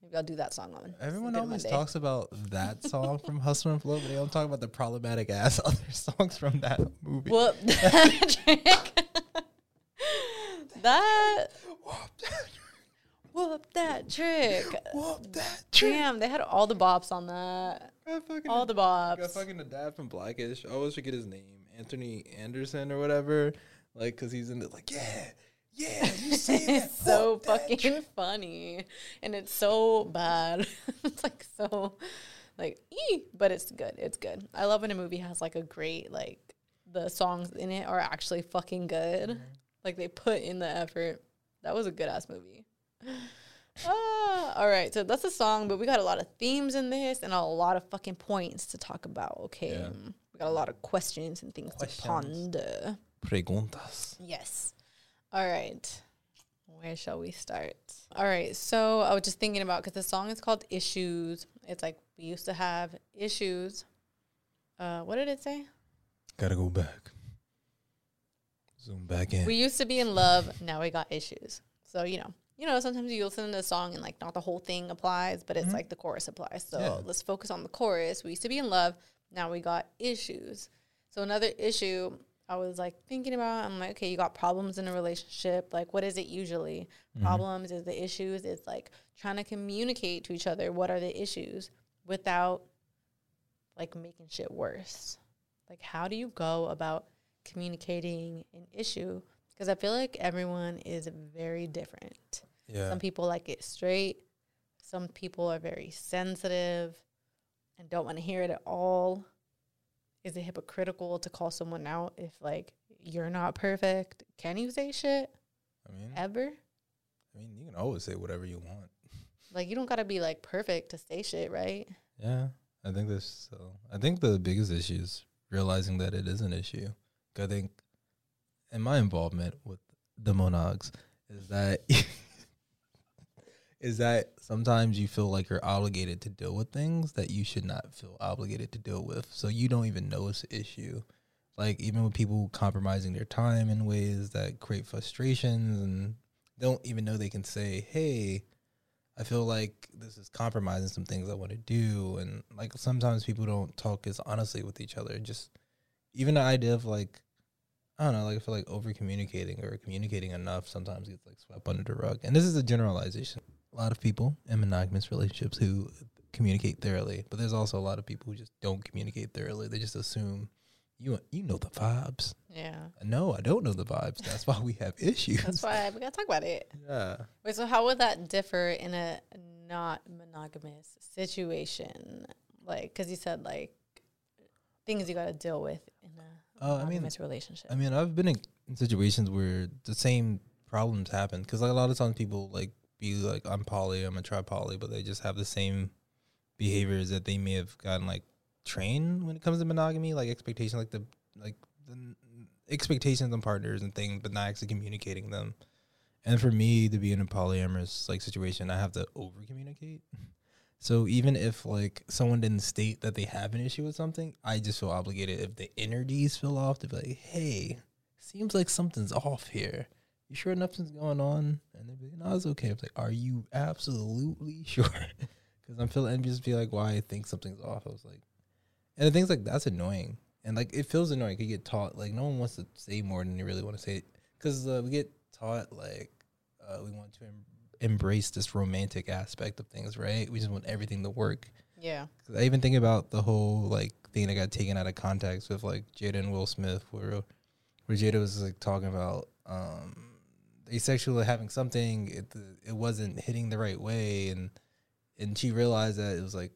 Maybe I'll do that song on. Everyone always Monday. talks about that song from Hustle and Flow, but they don't talk about the problematic ass other songs from that movie. Whoop that trick. that whoop that trick. Whoop that trick. Damn, they had all the bops on that. Got All the got bops. fucking the dad from Blackish. I always forget his name, Anthony Anderson or whatever. Like, cause he's in the like, yeah, yeah, you say that. It's so fucking trick. funny, and it's so bad. it's like so, like, ee, but it's good. It's good. I love when a movie has like a great like the songs in it are actually fucking good. Mm-hmm. Like they put in the effort. That was a good ass movie. Ah, all right, so that's a song, but we got a lot of themes in this and a lot of fucking points to talk about. Okay, Yeah. we got a lot of questions and things Questions. to ponder. Preguntas. Yes. All right. Where shall we start? All right. So I was just thinking about because the song is called Issues. It's like we used to have issues. Uh, what did it say? Gotta go back. Zoom back in. We used to be in love. Now we got issues. So you know, you know, sometimes you listen to a song and like not the whole thing applies, but it's mm-hmm. like the chorus applies. So Yeah. let's focus on the chorus. We used to be in love. Now we got issues. So another issue I was like thinking about. I'm like, okay, you got problems in a relationship. Like, what is it usually? Mm-hmm. Problems is the issues. It's like trying to communicate to each other. What are the issues without like making shit worse? Like, how do you go about communicating an issue? Because I feel like everyone is very different. Yeah. Some people like it straight. Some people are very sensitive and don't want to hear it at all. Is it hypocritical to call someone out if like you're not perfect? Can you say shit I mean, ever? I mean, you can always say whatever you want. Like you don't gotta be like perfect to say shit, right? Yeah, I think this. So I think the biggest issue is realizing that it is an issue. I think, in my involvement with the monogs, is that is that sometimes you feel like you're obligated to deal with things that you should not feel obligated to deal with. So you don't even know it's an issue. Like even with people compromising their time in ways that create frustrations and don't even know they can say, "Hey, I feel like this is compromising some things I want to do, and like sometimes people don't talk as honestly with each other. Just even the idea of like, I don't know, like I feel like over communicating or communicating enough sometimes gets like swept under the rug. And this is a generalization. A lot of people in monogamous relationships who communicate thoroughly, but there's also a lot of people who just don't communicate thoroughly. They just assume you you know the vibes. Yeah. No, I don't know the vibes. That's why we have issues. That's why we gotta talk about it. yeah. Wait, so how would that differ in a not monogamous situation? Like, because you said like things you got to deal with in a Uh, I mean, monogamous relationship. I mean, I've been in, in situations where the same problems happen because like a lot of times people like be like, "I'm poly, I'm gonna try poly," but they just have the same behaviors that they may have gotten like trained when it comes to monogamy, like expectation, like the like the expectations on partners and things, but not actually communicating them. And for me to be in a polyamorous like situation, I have to over communicate. So even if like someone didn't state that they have an issue with something, I just feel obligated if the energies feel off to be like, hey, seems like something's off here. You sure nothing's going on? And they'd be like, no, it's okay. I'm like, are you absolutely sure? Because I'm feeling, just be like, why I think something's off. I was like, and the things like that's annoying. And like, it feels annoying. You get taught, like, no one wants to say more than they really want to say. it. Because uh, we get taught, like, uh, we want to em- embrace this romantic aspect of things, right? We just want everything to work. yeah. I even think about the whole like thing that got taken out of context with like Jada and Will Smith, where where Jada was like talking about um asexual having something, it it wasn't hitting the right way, and and she realized that it was like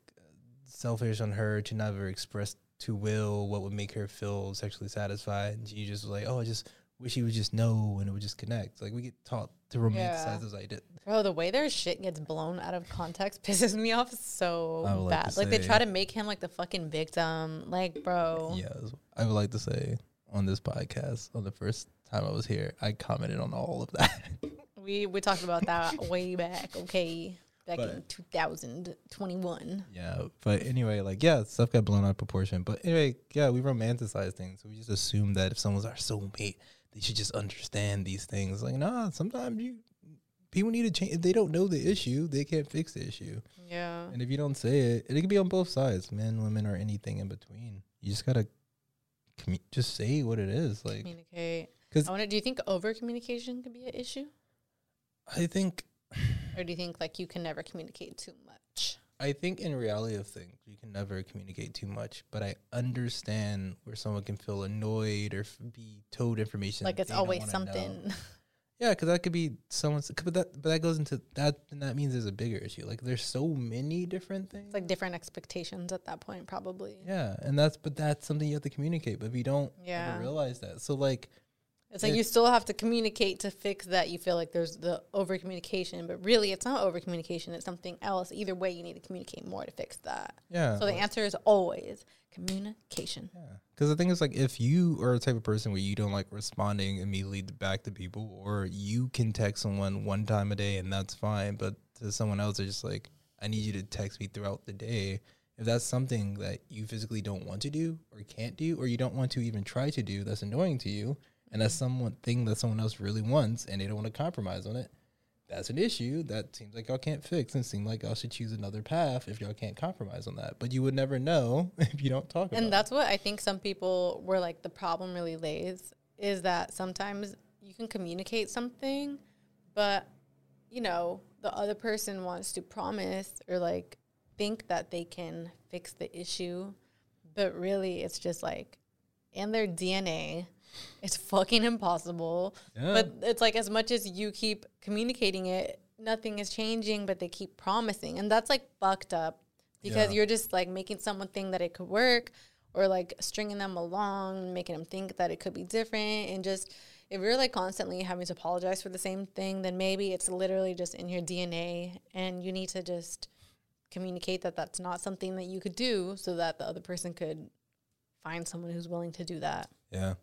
selfish on her to never express to Will what would make her feel sexually satisfied, and she just was like, oh, I just wish he would just know and it would just connect. Like we get taught to romanticize Yeah. those ideas. Bro, the way their shit gets blown out of context pisses me off so I like bad. to Like they try to make him like the fucking victim. Like, bro. yeah I would like to say on this podcast, on the first time I was here, I commented on all of that. We we talked about that way back, okay? Back in 2021. yeah, but anyway, like yeah, stuff got blown out of proportion. But anyway, yeah, we romanticize things. We just assume that if someone's our soulmate, they should just understand these things. Like, nah, sometimes you people need to change. If they don't know the issue, they can't fix the issue. Yeah. And if you don't say it, it can be on both sides, men, women, or anything in between. You just gotta commu- just say what it is. Like, Communicate. 'Cause- I wonder, do you think over communication could be an issue? I think Or do you think like you can never communicate too much? I think in reality of things, you can never communicate too much, but I understand where someone can feel annoyed or f- be told information. Like it's always something. know. Yeah, because that could be someone's. But that, but that goes into that. And that means there's a bigger issue. Like there's so many different things. It's like different expectations at that point, probably. yeah, and that's but that's something you have to communicate. But if you don't Yeah. realize that, so like It's like you still have to communicate to fix that. You feel like there's the over communication, but really it's not over communication. It's something else. Either way, you need to communicate more to fix that. Yeah. So the answer is always communication. Yeah. Because the thing is, like, if you are a type of person where you don't like responding immediately back to people, or you can text someone one time a day and that's fine, but to someone else, it's just like, I need you to text me throughout the day. If that's something that you physically don't want to do, or can't do, or you don't want to even try to do, that's annoying to you, and that's someone thing that someone else really wants, and they don't want to compromise on it. That's an issue that seems like y'all can't fix, and seem like y'all should choose another path if y'all can't compromise on that. But you would never know if you don't talk about it. And that's what I think some people where like the problem really lays is that sometimes you can communicate something, but you know, the other person wants to promise or like think that they can fix the issue, but really it's just like in their DNA. It's fucking impossible. Yeah. But it's like as much as you keep communicating it, nothing is changing, but they keep promising. And that's like fucked up because Yeah. you're just like making someone think that it could work or like stringing them along, making them think that it could be different. And just if you're like constantly having to apologize for the same thing, then maybe it's literally just in your DNA and you need to just communicate that that's not something that you could do so that the other person could find someone who's willing to do that. Yeah,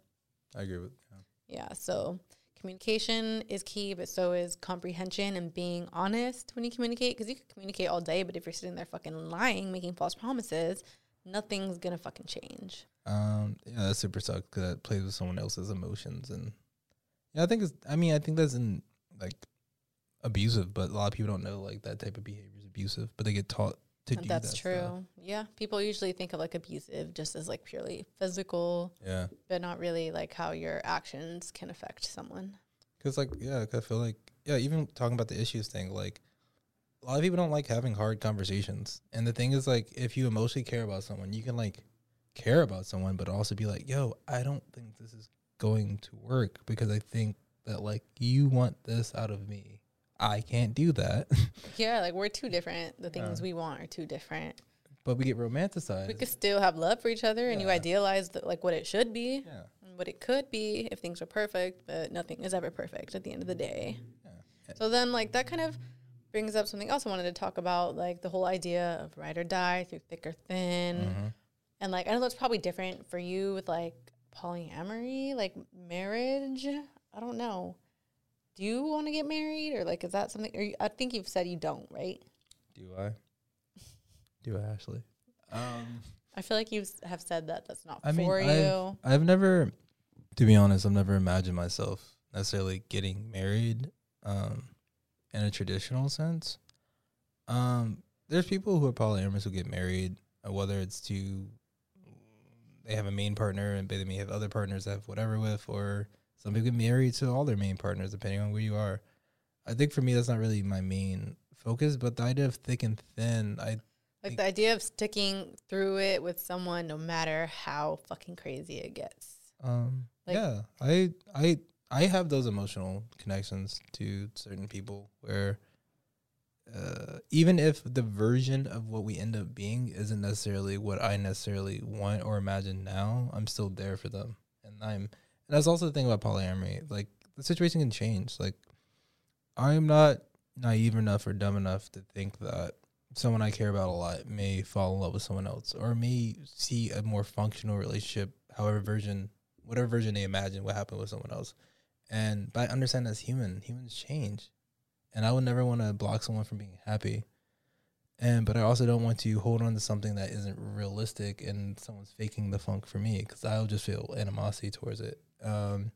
I agree with. Yeah. Yeah, so communication is key, but so is comprehension and being honest when you communicate. Because you can communicate all day, but if you're sitting there fucking lying, making false promises, nothing's gonna fucking change. Um, yeah, that super sucks because that plays with someone else's emotions, and yeah, I think it's. I mean, I think that's in like abusive, but a lot of people don't know like that type of behavior is abusive, but they get taught to And do that's that true. stuff. Yeah, people usually think of like abusive just as like purely physical, Yeah, but not really like how your actions can affect someone. because like yeah, 'cause I feel like yeah, even talking about the issues thing, like a lot of people don't like having hard conversations, and the thing is like if you emotionally care about someone, you can like care about someone, but also be like, yo, I don't think this is going to work because I think that like you want this out of me. I can't do that. Yeah, like we're too different. The things Yeah. we want are too different. but we get romanticized. We could still have love for each other, and you idealize the, like what it should be. yeah. what it could be if things were perfect, but nothing is ever perfect at the end of the day. So then, like, that kind of brings up something else I wanted to talk about, like the whole idea of ride or die through thick or thin. Mm-hmm. And, like, I know that's probably different for you with, like, polyamory, like marriage. I don't know. Do you want to get married, or, like, is that something? Or you, I think you've said you don't, right? Do I? Do I, Ashley? Um, I feel like you have said that that's not I mean, for I've, you. I've never, to be honest, I've never imagined myself necessarily getting married, um, in a traditional sense. Um, there's people who are polyamorous who get married, uh, whether it's to they have a main partner and they may have other partners they have whatever with, or some people get married to all their main partners depending on where you are. I think for me that's not really my main focus, but the idea of thick and thin, I Like the idea of sticking through it with someone, no matter how fucking crazy it gets. Um. Like- yeah, I I I have those emotional connections to certain people where, uh, even if the version of what we end up being isn't necessarily what I necessarily want or imagine now, I'm still there for them, and I'm. And that's also the thing about polyamory. Like the situation can change. Like I'm not naive enough or dumb enough to think that someone I care about a lot may fall in love with someone else or may see a more functional relationship, however version, whatever version they imagine what happened with someone else. And but I understand as human, humans change, and I would never want to block someone from being happy. And but I also don't want to hold on to something that isn't realistic and someone's faking the funk for me because I'll just feel animosity towards it. Um,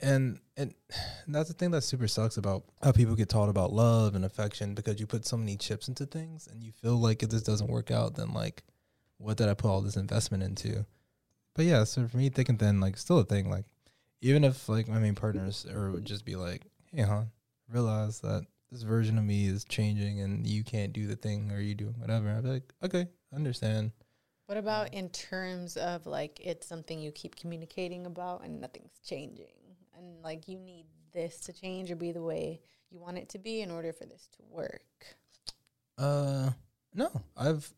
and and that's the thing that super sucks about how people get taught about love and affection because you put so many chips into things and you feel like if this doesn't work out then like what did I put all this investment into? But yeah, so for me thick and thin like still a thing like even if like my main partners or would just be like, hey huh, realize that this version of me is changing and you can't do the thing or you doing whatever. I'd be like, okay, I understand. What about in terms of like it's something you keep communicating about and nothing's changing? And like you need this to change or be the way you want it to be in order for this to work. Uh no, I've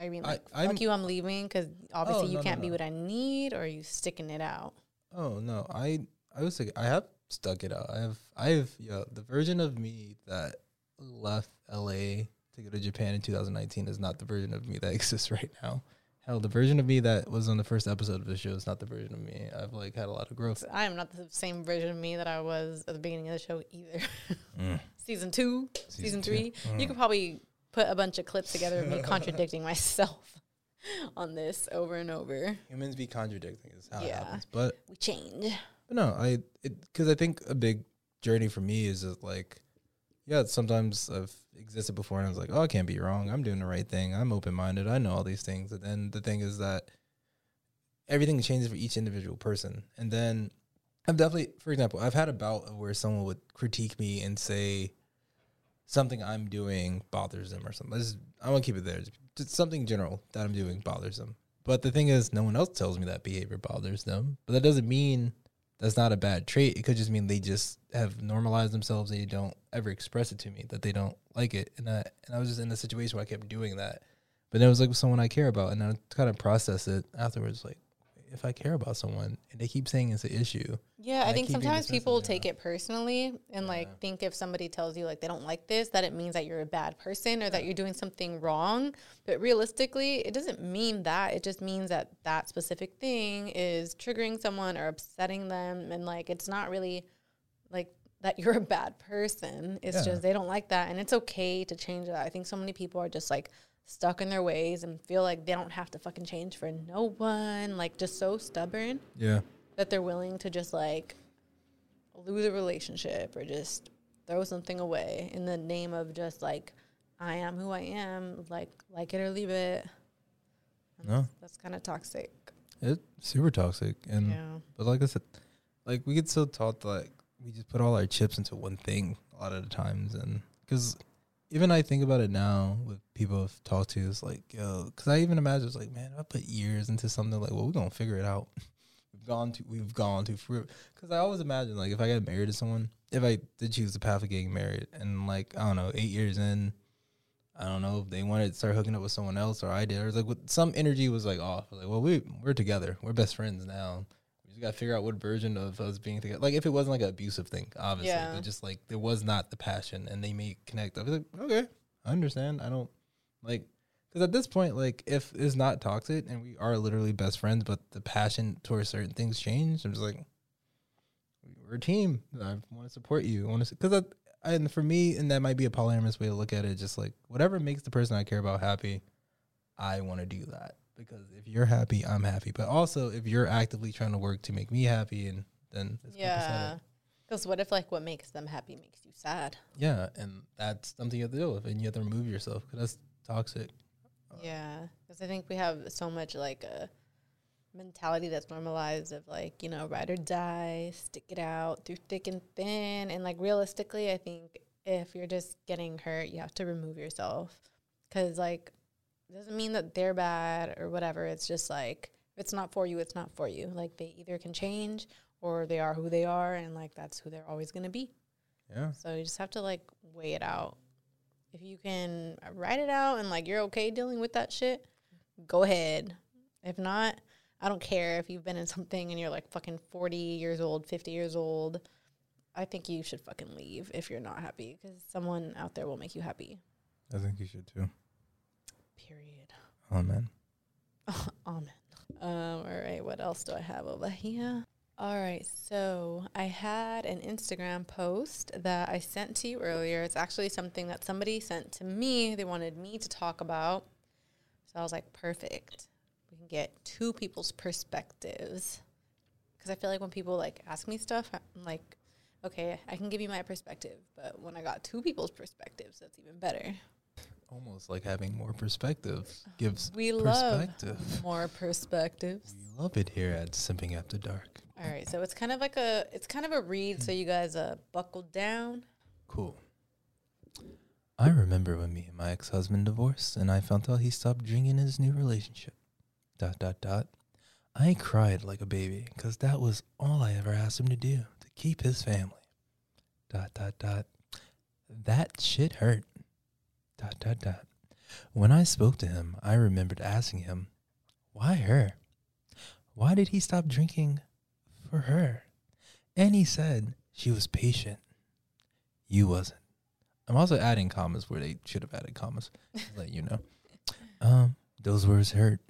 I mean, I- like, I'm- fuck you, I'm leaving because obviously Oh, you no, no, can't be no. what I need, or are you sticking it out? Oh no, I I was like I have stuck it out. I have I have yeah the version of me that left LA to go to Japan in 2019 is not the version of me that exists right now. Hell, the version of me that was on the first episode of the show is not the version of me. I've like had a lot of growth. I am not the same version of me that I was at the beginning of the show either. Mm. season two, season, Season two. three. You could probably put a bunch of clips together of me contradicting myself on this over and over. Humans be contradicting is how it happens. But We change. But no, I because I think a big journey for me is that like, yeah, sometimes I've existed before and I was like, oh, I can't be wrong. I'm doing the right thing. I'm open minded. I know all these things. And then the thing is that everything changes for each individual person. And then I've definitely, for example, I've had a bout where someone would critique me and say something I'm doing bothers them or something. This is, I want to keep it there. Just something general that I'm doing bothers them. But the thing is, no one else tells me that behavior bothers them. But that doesn't mean that's not a bad trait. It could just mean they just have normalized themselves. They don't ever express it to me that they don't like it. And I and I was just in a situation where I kept doing that. But then it was like with someone I care about, and I kind of process it afterwards. Like, if I care about someone and they keep saying it's an issue, Yeah, I I think being sometimes people take it personally and like think if somebody tells you like they don't like this, that it means that you're a bad person or that you're doing something wrong. But realistically, it doesn't mean that. It just means that that specific thing is triggering someone or upsetting them. And like it's not really like that you're a bad person. It's Yeah. just they don't like that. And it's okay to change that. I think so many people are just like stuck in their ways and feel like they don't have to fucking change for no one. Like just so stubborn yeah, that they're willing to just like lose a relationship or just throw something away in the name of just like I am who I am, like like it or leave it. And No. that's, that's kind of toxic. it's super toxic. And yeah. But like I said, like we get so taught that like, we just put all our chips into one thing a lot of the times, and because even I think about it now with people I've talked to, it's like yo, because I even imagine it's like man, I put years into something like well, we're gonna figure it out. we've gone to we've gone to for because I always imagine like if I get married to someone, if I did choose the path of getting married, and like I don't know, eight years in. I don't know if they wanted to start hooking up with someone else or I did. Or it's like with some energy was like off. Like, well, we we're together. We're best friends now. We just gotta figure out what version of us being together. Like if it wasn't like an abusive thing, obviously, Yeah. but just like there was not the passion, and they may connect. I was like, okay, I understand. I don't like because at this point, like if it's not toxic and we are literally best friends, but the passion towards certain things changed, I'm just like, we're a team. I want to support you. I want to because that and for me, and that might be a polyamorous way to look at it. Just like whatever makes the person I care about happy, I want to do that because if you're happy, I'm happy. But also, if you're actively trying to work to make me happy, and then it's Yeah. Because what if like what makes them happy makes you sad? yeah, and that's something you have to deal with, and you have to remove yourself because that's toxic. Yeah, because I think we have so much like a mentality that's normalized of like you know ride or die, stick it out through thick and thin, and like realistically, I think if you're just getting hurt, you have to remove yourself because like doesn't mean that they're bad or whatever. It's just like if it's not for you, it's not for you. Like they either can change or they are who they are, and like that's who they're always gonna be. Yeah, So you just have to like weigh it out. If you can write it out and like you're okay dealing with that shit, go ahead. If not, I don't care if you've been in something and you're like fucking 40 years old, 50 years old. I think you should fucking leave if you're not happy because someone out there will make you happy. I think you should too. Period. Oh Amen. Um, all right, what else do I have over here? All right, so I had an Instagram post that I sent to you earlier. It's actually something that somebody sent to me. They wanted me to talk about. So I was like, perfect. We can get two people's perspectives. Because I feel like when people like ask me stuff, I'm like, okay, I can give you my perspective. But when I got two people's perspectives, that's even better. Almost like having more perspective gives We love perspective. more perspectives. We love it here at Simping After Dark. All right, so it's kind of like a it's kind of a read, so you guys uh buckle down. Cool. I remember when me and my ex husband divorced and I found out he stopped drinking in his new relationship. Dot dot dot. I cried like a baby because that was all I ever asked him to do to keep his family. Dot dot dot. That shit hurt. Dot dot dot. When I spoke to him, I remembered asking him, Why her? Why did he stop drinking for her. And he said she was patient. You wasn't. I'm also adding commas where they should have added commas. to let you know. Um, those words hurt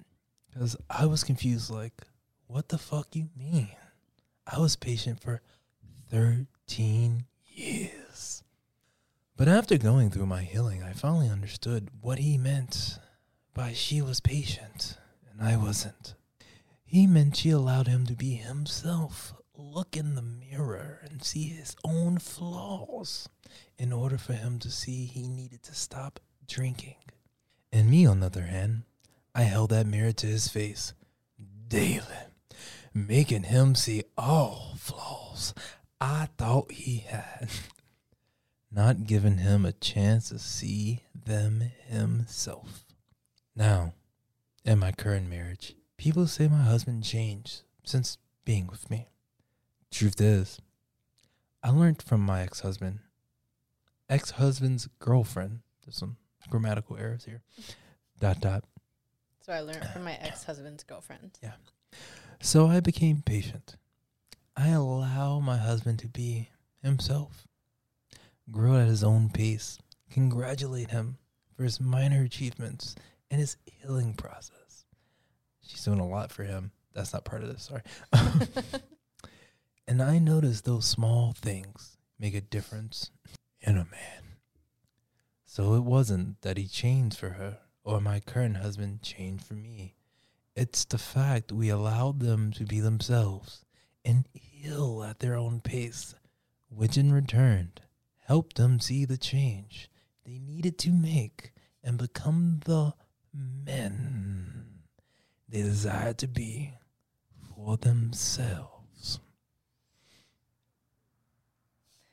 because I was confused. Like, what the fuck you mean? I was patient for 13 years. But after going through my healing, I finally understood what he meant by she was patient and I wasn't. He meant she allowed him to be himself, look in the mirror and see his own flaws in order for him to see he needed to stop drinking. And me, on the other hand, I held that mirror to his face daily, making him see all flaws I thought he had, not giving him a chance to see them himself. Now, in my current marriage, people say my husband changed since being with me. Truth is, I learned from my ex husband, ex husband's girlfriend. There's some grammatical errors here. Dot dot. So I learned from my ex husband's girlfriend. Yeah. So I became patient. I allow my husband to be himself, grow at his own pace, congratulate him for his minor achievements and his healing process. She's doing a lot for him. That's not part of this, sorry. and I notice those small things make a difference in a man. So it wasn't that he changed for her or my current husband changed for me. It's the fact we allowed them to be themselves and heal at their own pace, which in return helped them see the change they needed to make and become the men they desired to be for themselves.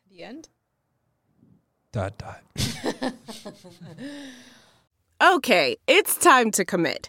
The end? Dot dot. Okay, it's time to commit.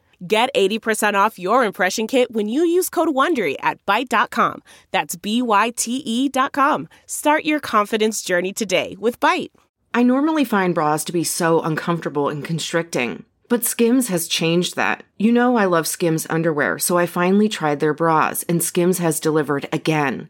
Get 80% off your impression kit when you use code WONDERY at Byte.com. That's B-Y-T-E dot com. Start your confidence journey today with Byte. I normally find bras to be so uncomfortable and constricting, but Skims has changed that. You know I love Skims underwear, so I finally tried their bras, and Skims has delivered again.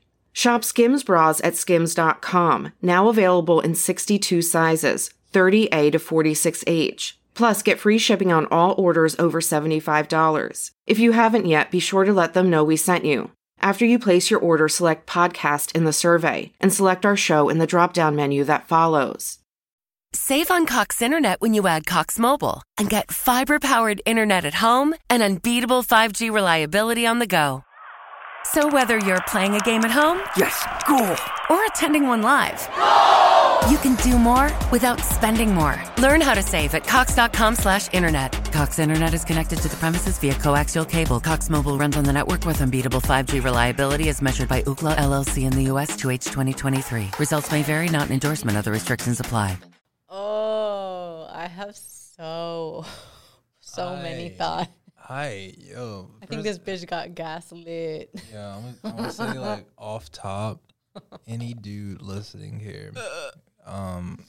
Shop Skims bras at skims.com, now available in 62 sizes, 30A to 46H. Plus, get free shipping on all orders over $75. If you haven't yet, be sure to let them know we sent you. After you place your order, select podcast in the survey and select our show in the drop down menu that follows. Save on Cox Internet when you add Cox Mobile and get fiber powered internet at home and unbeatable 5G reliability on the go. So whether you're playing a game at home, Yes, goal. or attending one live, you can do more without spending more. Learn how to save at cox.com slash internet. Cox Internet is connected to the premises via coaxial cable. Cox Mobile runs on the network with unbeatable 5G reliability as measured by Ookla LLC in the U.S. to H 2023. Results may vary, not an endorsement. Other restrictions apply. Oh, I have so, so many thoughts. Hi, yo. I think this bitch got gaslit. Yeah, I'm, I'm gonna say like off top, any dude listening here, um,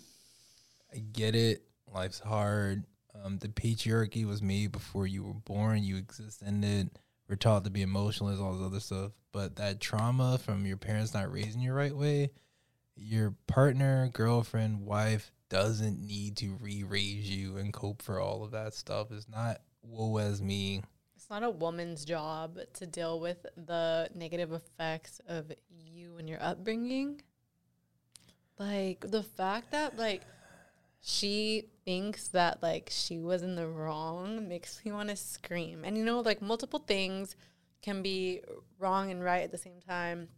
I get it. Life's hard. Um, the patriarchy was made before you were born. You exist in it. We're taught to be emotionless, all this other stuff. But that trauma from your parents not raising you right way, your partner, girlfriend, wife doesn't need to re-raise you and cope for all of that stuff. It's not woe as me. It's not a woman's job to deal with the negative effects of you and your upbringing. Like the fact that like she thinks that like she was in the wrong makes me want to scream. And you know, like multiple things can be wrong and right at the same time.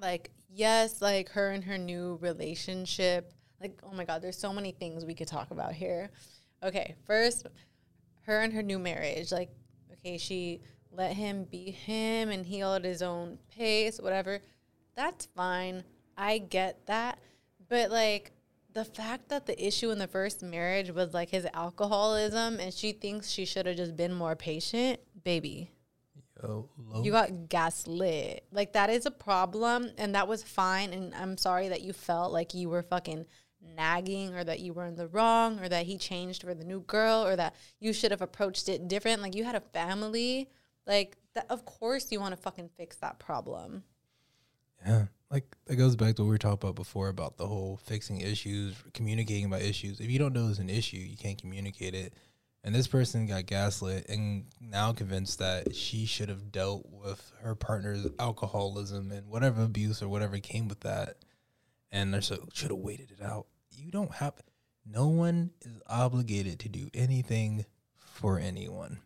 Like, yes, like her and her new relationship. Like, oh my God, there's so many things we could talk about here. Okay, first, her and her new marriage. Like, okay, she let him be him and heal at his own pace, whatever. That's fine. I get that. But like, the fact that the issue in the first marriage was like his alcoholism and she thinks she should have just been more patient, baby. Yo. You got gaslit. Like that is a problem and that was fine and I'm sorry that you felt like you were fucking nagging or that you were in the wrong or that he changed for the new girl or that you should have approached it different. Like you had a family. Like that of course you want to fucking fix that problem. Yeah. Like that goes back to what we were talking about before about the whole fixing issues, communicating about issues. If you don't know it's an issue, you can't communicate it. And this person got gaslit and now convinced that she should have dealt with her partner's alcoholism and whatever abuse or whatever came with that. And they're so should have waited it out. You don't have no one is obligated to do anything for anyone.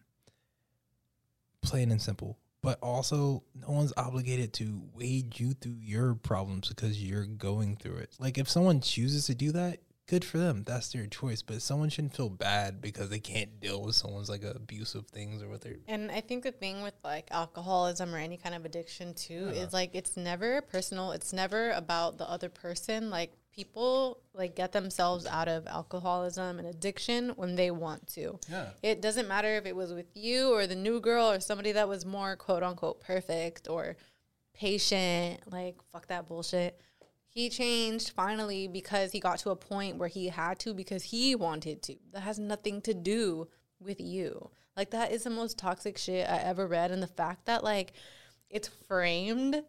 Plain and simple but also no one's obligated to wade you through your problems because you're going through it. Like if someone chooses to do that, good for them. That's their choice. But someone shouldn't feel bad because they can't deal with someone's like abusive things or what they're And I think the thing with like alcoholism or any kind of addiction too is like it's never personal. It's never about the other person. Like people like get themselves out of alcoholism and addiction when they want to. Yeah. It doesn't matter if it was with you or the new girl or somebody that was more quote unquote perfect or patient. Like fuck that bullshit. He changed finally because he got to a point where he had to because he wanted to. That has nothing to do with you. Like that is the most toxic shit I ever read and the fact that like it's framed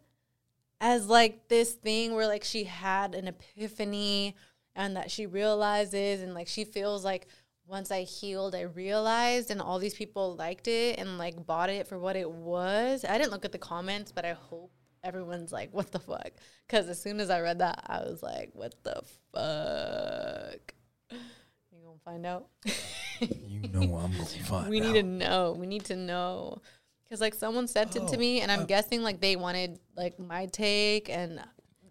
as like this thing where like she had an epiphany and that she realizes and like she feels like once I healed, I realized, and all these people liked it and like bought it for what it was. I didn't look at the comments, but I hope everyone's like, what the fuck? Because as soon as I read that, I was like, what the fuck? You gonna find out? you know I'm gonna find we out. We need to know. We need to know. Because like someone sent it to Oh, me, and I'm uh, guessing like they wanted like my take, and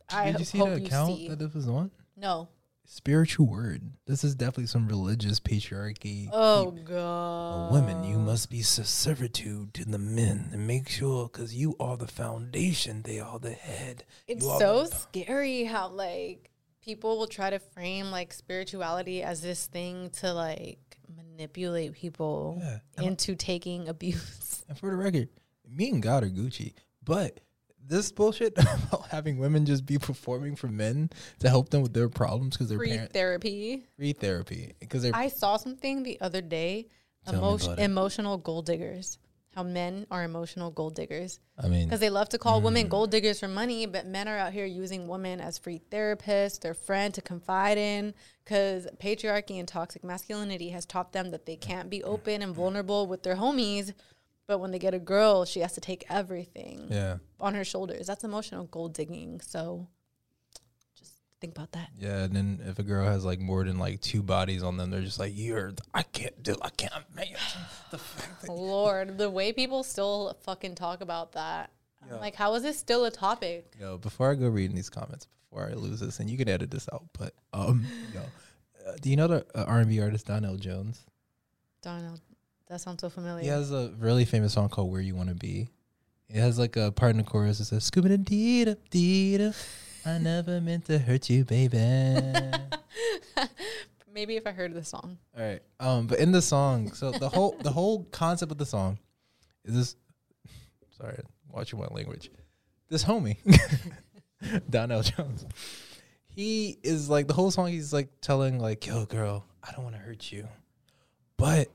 I Did you see hope the you account see. that this was on? no. Spiritual word. This is definitely some religious patriarchy. Oh peop- god. women, you must be servitude to the men and make sure because you are the foundation, they are the head. It's so the- scary how like people will try to frame like spirituality as this thing to like manipulate people Yeah, and I- into taking abuse. And for the record, me and God are Gucci. But this bullshit about having women just be performing for men to help them with their problems because their Free parents therapy. free therapy because they're I saw something the other day. Tell me Emo- about it. emotional gold diggers. How men are emotional gold diggers. I mean Because they love to call Mm. women gold diggers for money, but men are out here using women as free therapists, their friend to confide in. Because patriarchy and toxic masculinity has taught them that they can't be open and vulnerable with their homies. But when they get a girl, she has to take everything yeah on her shoulders. That's emotional gold digging. So just think about that. yeah. And then if a girl has like more than like two bodies on them, they're just like you're I can't do I can't imagine the fact that Lord, the way people still fucking talk about that. Like, how is this still a topic? Yo, before I go reading these comments, before I lose this, and you can edit this out, but um, yo, uh, do you know the uh, R&B artist Donell Jones? Darnell, that sounds so familiar. He has a really famous song called "Where You Want to Be." It has like a part in the chorus that says "Scooby da dee da dee da." I never meant to hurt you, baby. Maybe if I heard the song. All right. um, but in the song, so the whole the whole concept of the song is this. Sorry, watching my language. This homie, Donell Jones. He is like the whole song. He's like telling like, "Yo, girl, I don't want to hurt you, but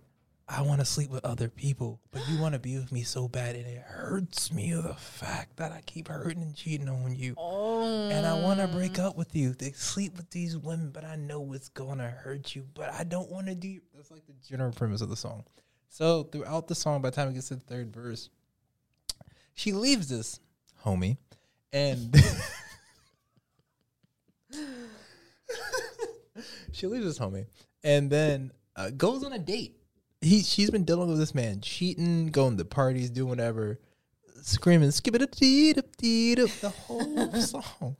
I want to sleep with other people. But you want to be with me so bad, and it hurts me the fact that I keep hurting and cheating on you, Oh. and I want to break up with you, to sleep with these women, but I know it's gonna hurt you, but I don't want to do." That's like the general premise of the song. So throughout the song, by the time it gets to the third verse, she leaves this homie, and she leaves this homie and then uh, goes on a date. He she's been dealing with this man cheating, going to parties, doing whatever, screaming skip it the whole song.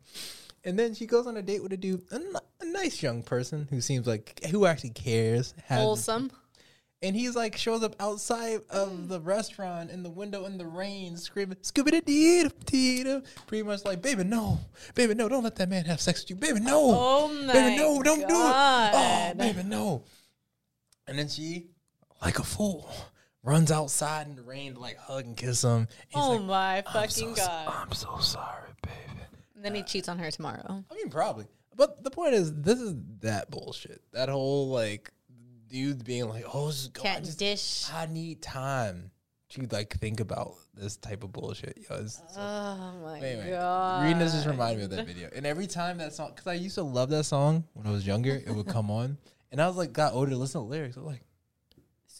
And then she goes on a date with a dude, a, n- a nice young person who seems like who actually cares. has- Wholesome. And he's like shows up outside of mm. the restaurant in the window in the rain, screaming "Scooby dee dee dee, dee." Pretty much like, baby, no, baby, no, don't let that man have sex with you, baby, no, Oh my baby, no, don't do it, oh, God. baby, no. And then she, like a fool, runs outside in the rain to like hug and kiss him. He's Oh like, my fucking so, god! I'm so sorry, baby. And then he cheats on her tomorrow. I mean, probably. But the point is, this is that bullshit. That whole like dude being like, "Oh, just go, I Can't just, dish. I need time to like think about this type of bullshit." Yo, it's, it's- Oh my anyway, god! reading this just reminded me of that video. And every time that song, because I used to love that song when I was younger, it would come on, and I was like, got older, to listen to the lyrics. I'm like,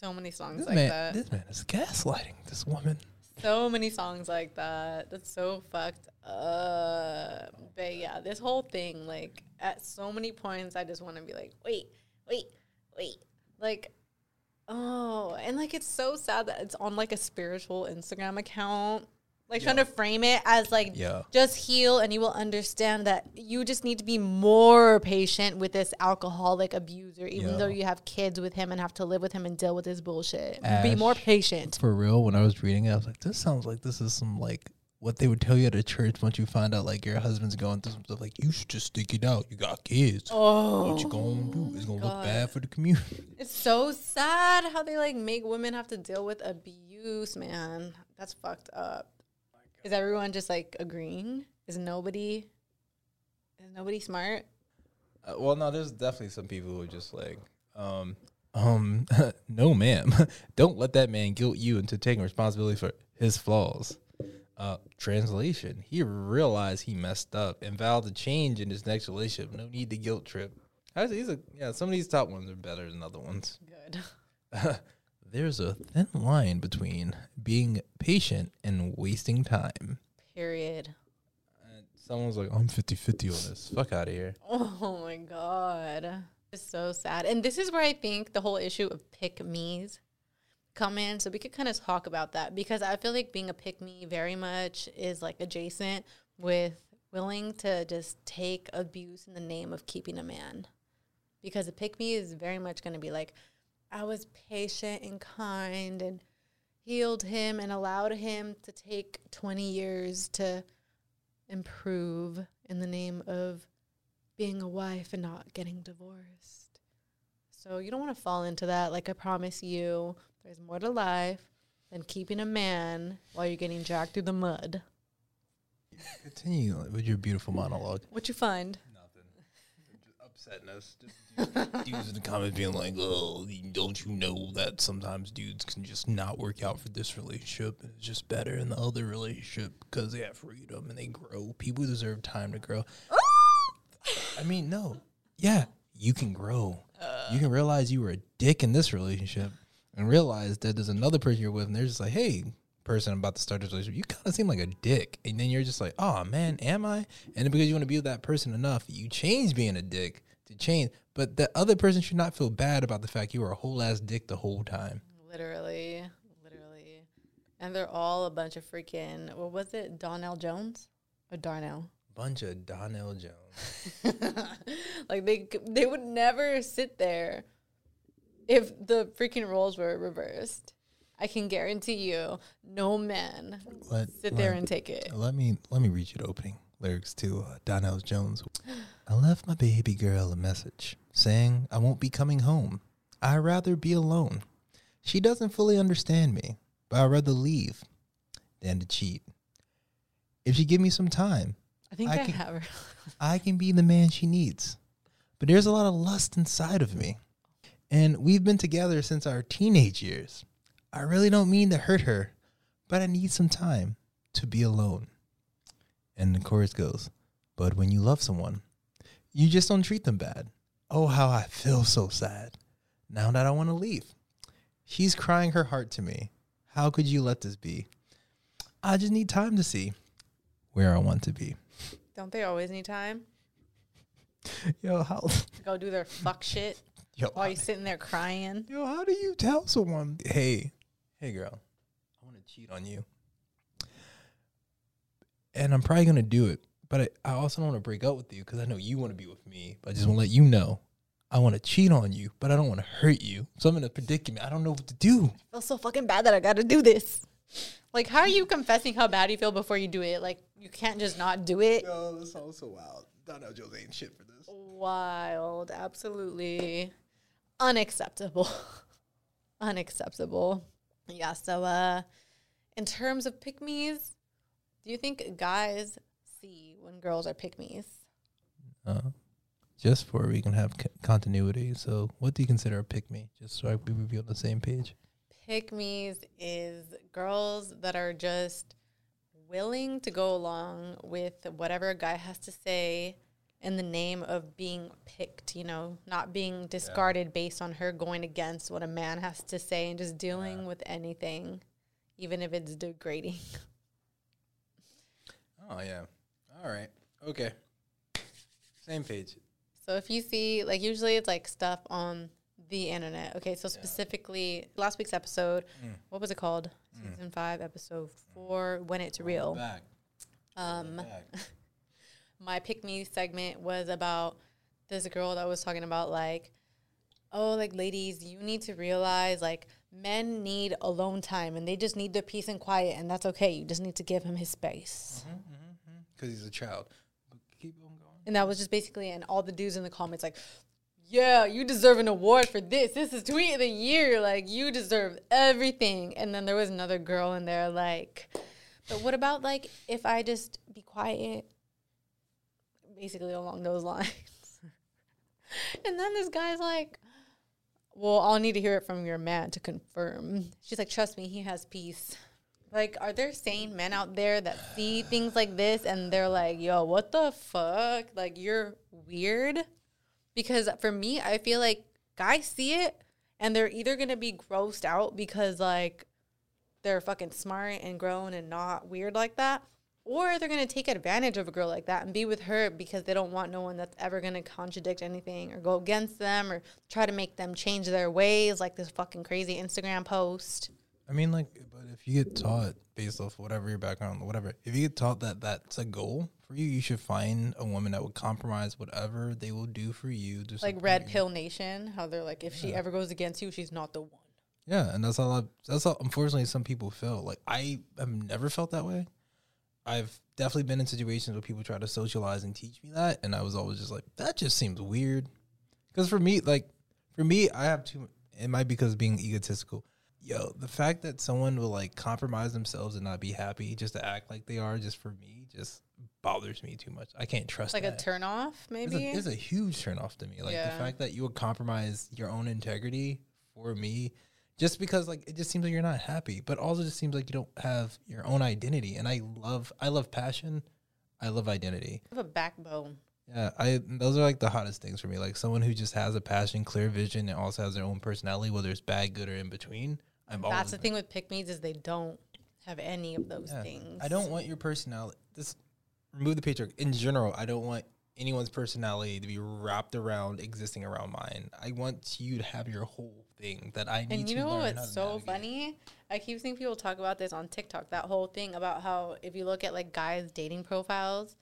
So many songs this like man, that. this man is gaslighting this woman. So many songs like that. That's so fucked up. But yeah, this whole thing, like, at so many points, I just want to be like, wait, wait, wait. Like, oh, and like, it's so sad that it's on like a spiritual Instagram account. Like, trying to frame it as like, Yeah. just heal and you will understand that you just need to be more patient with this alcoholic abuser, even Yeah. though you have kids with him and have to live with him and deal with his bullshit. be more patient. For real, when I was reading it, I was like, this sounds like this is some like what they would tell you at a church once you find out like your husband's going through some stuff. Like you should just stick it out. You got kids. Oh, what you gonna do? Oh, it's gonna look bad for the community. It's so sad how they like make women have to deal with abuse, man. That's fucked up. Is everyone just like agreeing? Is nobody is nobody smart? Uh, well, no, there's definitely some people who are just like, um, um, no, ma'am, don't let that man guilt you into taking responsibility for his flaws. Uh, translation: He realized he messed up and vowed to change in his next relationship. No need to guilt trip. Actually, these are yeah. Some of these top ones are better than other ones. Good. There's a thin line between being patient and wasting time. Period. And someone's like, I'm 50 50 on this. Fuck out of here. Oh my god. It's so sad. And this is where I think the whole issue of pick me's come in. So we could kind of talk about that because I feel like being a pick me very much is like adjacent with willing to just take abuse in the name of keeping a man. Because a pick me is very much going to be like, I was patient and kind and healed him and allowed him to take 20 years to improve in the name of being a wife and not getting divorced. So you don't want to fall into that. Like I promise you, there's more to life than keeping a man while you're getting dragged through the mud. Continue with your beautiful monologue. What you find? Upsetting us. Just dudes in the comments being like, "Oh, don't you know that sometimes dudes can just not work out for this relationship? and It's just better in the other relationship because they have freedom and they grow. People deserve time to grow." I mean, no, yeah, you can grow. you can realize you were a dick in this relationship and realize that there's another person you're with, and they're just like, "Hey." Person about to start this relationship, you kind of seem like a dick, and then you're just like, "Oh man, am I?" And because you want to be with that person enough, you change being a dick to change. But the other person should not feel bad about the fact you were a whole ass dick the whole time. Literally, literally. And they're all a bunch of freaking, what was it? Donell Jones? Or Darnell? Bunch of Donell Jones. like they they would never sit there if the freaking roles were reversed. I can guarantee you, no man Let- sit there and take it. Let me let me read you the opening lyrics to uh, Donell Jones. I left my baby girl a message saying I won't be coming home. I'd rather be alone. She doesn't fully understand me, but I'd rather leave than to cheat. If she give me some time, I think I I, can- have her. I can be the man she needs. But there's a lot of lust inside of me. And we've been together since our teenage years. I really don't mean to hurt her, but I need some time to be alone. And the chorus goes, But when you love someone, you just don't treat them bad. Oh, how I feel so sad now that I want to leave. She's crying her heart to me. How could you let this be? I just need time to see where I want to be. Don't they always need time? Yo, how Go do their fuck shit yo, while you sitting there crying. yo, how do you tell someone, hey, hey, girl, I want to cheat on you, and I'm probably gonna do it, but I, I also don't want to break up with you because I know you want to be with me. But I just want to let you know, I want to cheat on you, but I don't want to hurt you. So I'm in a predicament. I don't know what to do. I feel so fucking bad that I got to do this. Like, how are you confessing how bad you feel before you do it? Like, you can't just not do it. Yo, this sounds so wild. Donell Jones ain't shit for this. Wild, absolutely unacceptable. unacceptable. Yeah, so uh in terms of pick me's, do you think guys see when girls are pick me's? Uh, just for we can have c- continuity. So, what do you consider a pick me? Just so I, we be on the same page. Pick me's is girls that are just willing to go along with whatever a guy has to say in the name of being picked, you know, not being discarded based on her going against what a man has to say and just dealing with anything, even if it's degrading. Oh yeah. All right. Okay. Same page. So if you see, like, usually it's like stuff on the internet. Okay, so specifically last week's episode, what was it called? Season five, episode four, when it's real. Back. Um, Back. my pick me segment was about this girl that was talking about like oh like ladies you need to realize like men need alone time and they just need their peace and quiet and that's okay. You just need to give him his space. Mm-hmm, mm-hmm, mm-hmm. Because he's a child. But keep on going. and that was just basically and all the dudes in the comments like yeah you deserve an award for this. This is tweet of the year. Like you deserve everything. And then there was another girl in there like but what about like if i just be quiet basically along those lines. And then this guy's like well i'll need to hear it from your man to confirm. She's like trust me he has peace. Like are there sane men out there that see things like this and they're like yo what the fuck? Like you're weird? Because for me i feel like guys see it and they're either gonna be grossed out because like they're fucking smart and grown and not weird like that or they're gonna take advantage of a girl like that and be with her because they don't want no one that's ever gonna contradict anything or go against them or try to make them change their ways like this fucking crazy instagram post I mean, like, but if you get taught based off whatever your background, whatever, if you get taught that that's a goal for you, you should find a woman that would compromise whatever they will do for you. to like red you. pill nation how they're like if she ever goes against you she's not the one Yeah, and that's all. I, that's all. Unfortunately, some people feel like I have never felt that way. I've definitely been in situations where people try to socialize and teach me that, and I was always just like, that just seems weird. Because for me, like, for me, I have too. It might be because of being egotistical. Yo, the fact that someone will like compromise themselves and not be happy just to act like they are, just for me, just bothers me too much. I can't trust. like a turn off It's maybe a, it's a huge turn off to me. Like Yeah. the fact that you would compromise your own integrity for me, just because like it just seems like you're not happy, but also just seems like you don't have your own identity. And I love, I love passion, I love identity. i have a backbone Yeah, I those are like the hottest things for me. Like someone who just has a passion, clear vision, and also has their own personality, whether it's bad, good, or in between. I'm that's the thing with pick me's is they don't have any of those yeah. things I don't want your personality. This remove the patriarch. In general, I don't want anyone's personality to be wrapped around existing around mine. I want you to have your whole thing that I need to do. And you know what's so navigate. funny? I keep seeing people talk about this on TikTok. That whole thing about how if you look at like guys' dating profiles,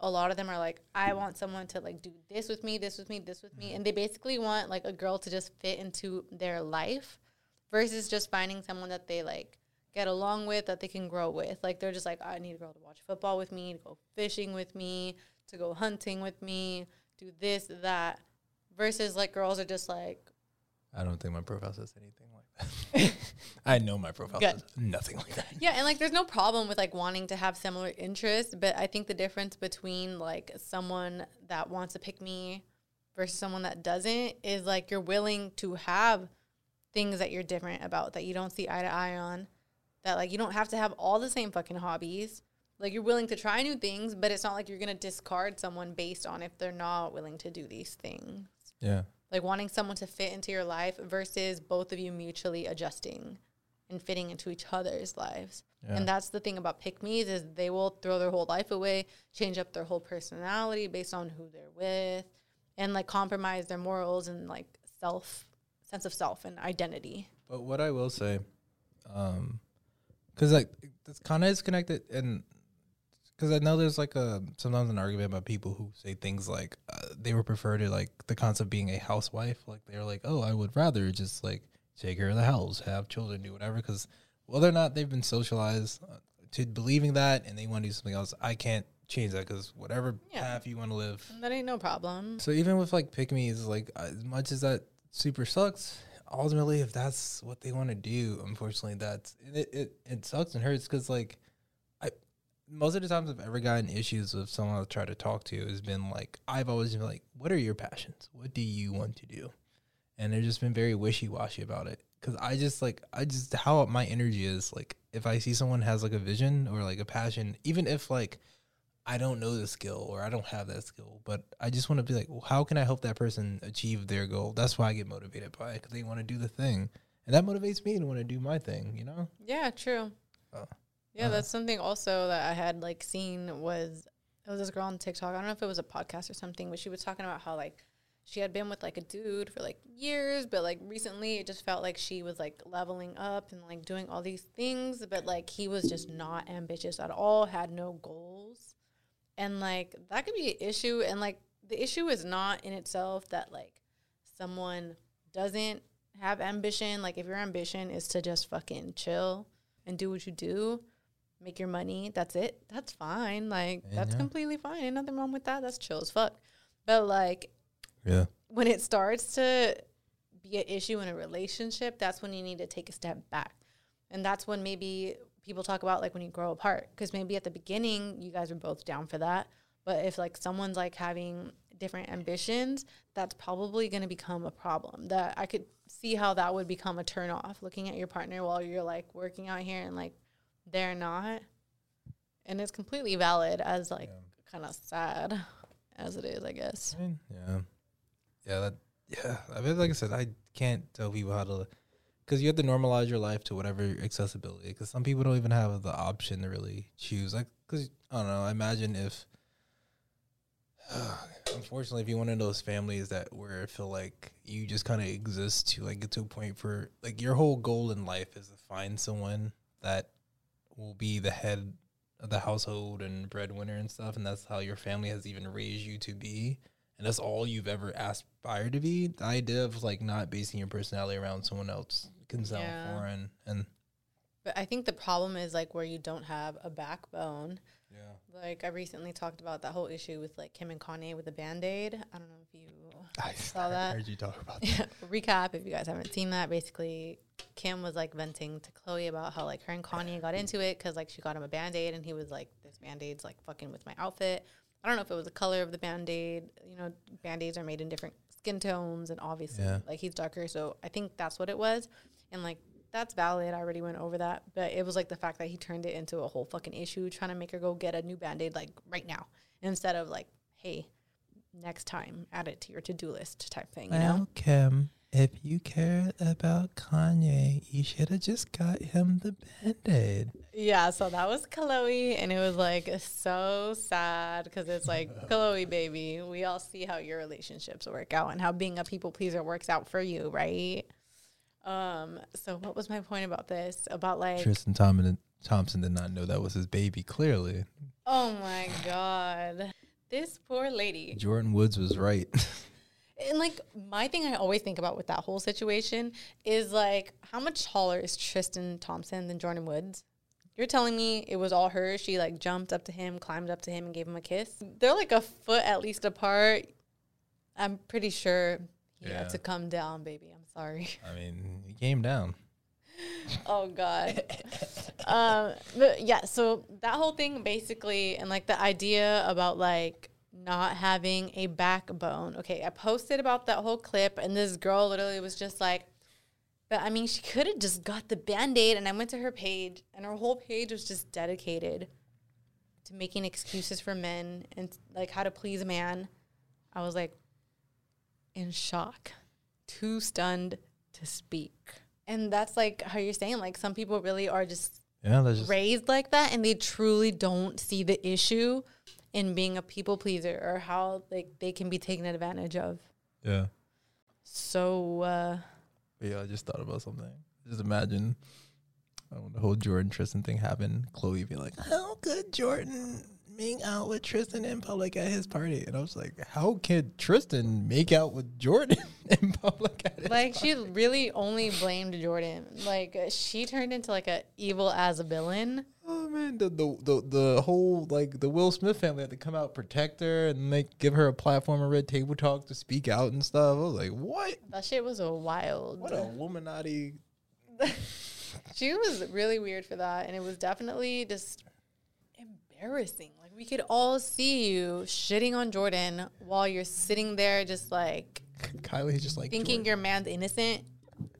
a lot of them are like, I want someone to like do this with me, this with me, this with me, mm-hmm. and they basically want like a girl to just fit into their life, versus just finding someone that they like get along with that they can grow with. Like they're just like, I need a girl to watch football with me, to go fishing with me, to go hunting with me, do this, that. Versus like girls are just like, I don't think my profile says anything like that. I know my profile Good. says nothing like that. Yeah, and like there's no problem with like wanting to have similar interests, but I think the difference between like someone that wants to pick me versus someone that doesn't is like you're willing to have things that you're different about that you don't see eye to eye on. That like you don't have to have all the same fucking hobbies. Like you're willing to try new things, but it's not like you're gonna discard someone based on if they're not willing to do these things. Yeah. Like wanting someone to fit into your life versus both of you mutually adjusting and fitting into each other's lives. Yeah. And that's the thing about pick me's is they will throw their whole life away, change up their whole personality based on who they're with, and like compromise their morals and like self sense of self and identity. But what I will say, um, because like this kind of is connected, and because I know there's like a sometimes an argument about people who say things like uh, they would prefer to like the concept of being a housewife. Like they're like, oh, I would rather just like take care of the house, have children, do whatever. Because whether or not they've been socialized uh, to believing that, and they want to do something else, I can't change that because whatever Yeah. path you want to live. That ain't no problem. So even with like pick me's, like as much as that super sucks, ultimately if that's what they want to do, unfortunately that's it. It, it sucks and hurts because like most of the times I've ever gotten issues with someone I've tried to talk to has been like I've always been like, what are your passions? What do you want to do? And they've just been very wishy washy about it. Cause I just like I just how my energy is like if I see someone has like a vision or like a passion, even if like I don't know the skill or I don't have that skill, but I just want to be like, well, how can I help that person achieve their goal? That's why I get motivated by it because they want to do the thing, and that motivates me to want to do my thing. You know? Yeah, true. Oh. Yeah, Uh. that's something also that I had like seen was it was this girl on TikTok. I don't know if it was a podcast or something, but she was talking about how like she had been with like a dude for like years, but like recently it just felt like she was like leveling up and like doing all these things, but like he was just not ambitious at all, had no goals. And like that could be an issue and like the issue is not in itself that like someone doesn't have ambition. Like if your ambition is to just fucking chill and do what you do, make your money, that's it. That's fine. Like Yeah, that's completely fine. Ain't nothing wrong with that. That's chill as fuck. But like Yeah. when it starts to be an issue in a relationship, that's when you need to take a step back. And that's when maybe people talk about like when you grow apart. Because maybe at the beginning, you guys are both down for that. But if like someone's like having different ambitions, that's probably going to become a problem. That I could see how that would become a turn off looking at your partner while you're like working out here and like they're not. And it's completely valid as like kind of sad as it is, I guess. I mean, yeah, yeah, that, yeah. I mean, like I said, I can't tell people how to, because you have to normalize your life to whatever accessibility. Because some people don't even have the option to really choose. Like, because I don't know. I imagine if, unfortunately, if you're one of those families that where I feel like you just kind of exist to like get to a point for like your whole goal in life is to find someone that will be the head of the household and breadwinner and stuff, and that's how your family has even raised you to be, and that's all you've ever aspired to be. The idea of like not basing your personality around someone else can sound Yeah. foreign, and But I think the problem is like where you don't have a backbone. yeah, Like I recently talked about that whole issue with like Kim and Kanye with the Band Aid. I don't know if you I saw that. heard you talk about that. recap if you guys haven't seen that. Basically, Kim was like venting to Khloe about how like her and Kanye got into it because like she got him a band aid and he was like, "This band aid's like fucking with my outfit." I don't know if it was the color of the band aid. You know, band aids are made in different skin tones, and obviously, Yeah. like he's darker, so I think that's what it was. And like that's valid. I already went over that, but it was like the fact that he turned it into a whole fucking issue, trying to make her go get a new band aid like right now instead of like, "Hey." Next time, add it to your to-do list type thing. You know, Well, Kim, if you cared about Kanye, you should have just got him the band aid. Yeah, so that was Khloe, and it was like so sad because it's like Khloe, baby, we all see how your relationships work out and how being a people pleaser works out for you, right? Um, so what was my point about this? About like, Tristan Thompson, Thompson did not know that was his baby. Clearly, oh my god, this poor lady. Jordyn Woods was right. And like my thing I always think about with that whole situation is like how much taller is Tristan Thompson than Jordyn Woods? You're telling me it was all her. She like jumped up to him, climbed up to him, and gave him a kiss. They're like a foot at least apart. I'm pretty sure he Yeah. had to come down, baby. I'm sorry. I mean, he came down. oh God. um, but yeah, so that whole thing basically, and like the idea about like not having a backbone. Okay, I posted about that whole clip, and this girl literally was just like, but I mean, she could have just got the band aid. And I went to her page, and her whole page was just dedicated to making excuses for men and like how to please a man. I was like in shock, too stunned to speak. And that's like how you're saying, like some people really are just Yeah, just raised like that and they truly don't see the issue in being a people pleaser or how like they can be taken advantage of. Yeah. So uh yeah, I just thought about something. Just imagine uh, when the whole Jordyn Tristan thing happened, Khloe be like, How could Jordyn make out with Tristan in public at his party? And I was like, How could Tristan make out with Jordyn in public at his like she really only blamed Jordyn. Like she turned into like a evil as a villain. Man, the, the the the whole like the Will Smith family had to come out protect her and like give her a platform of red table talk to speak out and stuff. I was like, what? That shit was a wild. What a Illuminati. she was really weird for that, and it was definitely just embarrassing. Like we could all see you shitting on Jordyn while you're sitting there, just like Kylie's just like thinking Jordyn. your man's innocent.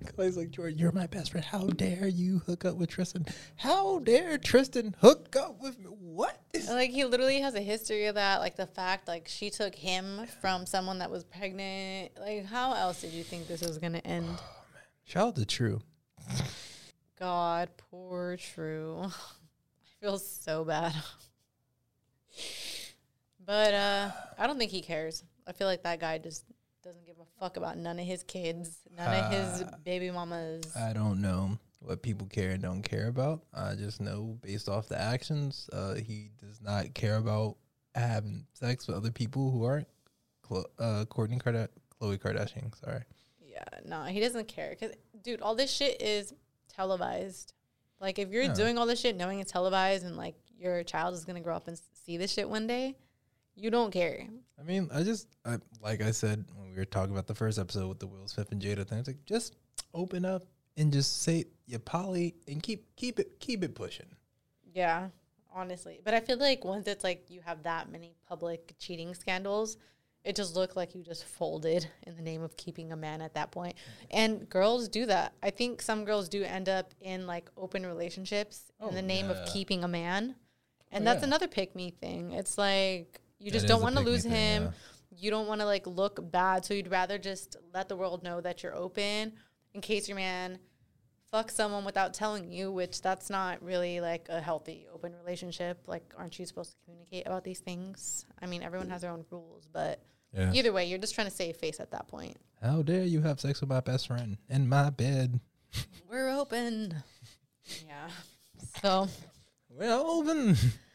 Kylie's like Jordyn, you're my best friend. How dare you hook up with Tristan? How dare Tristan hook up with me? What? Like he literally has a history of that. Like the fact, like she took him from someone that was pregnant. Like how else did you think this was gonna end? Shout out to True. God, poor True. I feel so bad. But uh I don't think he cares. I feel like that guy just doesn't give a fuck about none of his kids, none of his baby mamas. I don't know what people care and don't care about. I just know based off the actions, uh, he does not care about having sex with other people who aren't Clo- uh, Kourtney Kardashian, Khloe Kardashian. Sorry. Yeah, no, he doesn't care. Cause, dude, all this shit is televised. Like, if you're Yeah. doing all this shit knowing it's televised and like your child is gonna grow up and see this shit one day, you don't care. I mean, I just I, like I said when we were talking about the first episode with the Will Smith and Jada thing. It's like just open up and just say you poly and keep keep it keep it pushing. Yeah, honestly. But I feel like once it's like you have that many public cheating scandals, it just looked like you just folded in the name of keeping a man at that point. And girls do that. I think some girls do end up in like open relationships in oh, the name of keeping a man. And Oh, that's yeah. another pick me thing. It's like you just don't want to lose thing, him. yeah. You don't want to like look bad, so you'd rather just let the world know that you're open in case your man fuck someone without telling you, which that's not really like a healthy open relationship. Like, aren't you supposed to communicate about these things? I mean, everyone has their own rules, but Yeah. either way, you're just trying to save face at that point. How dare you have sex with my best friend in my bed? We're open. Yeah. So, We're open.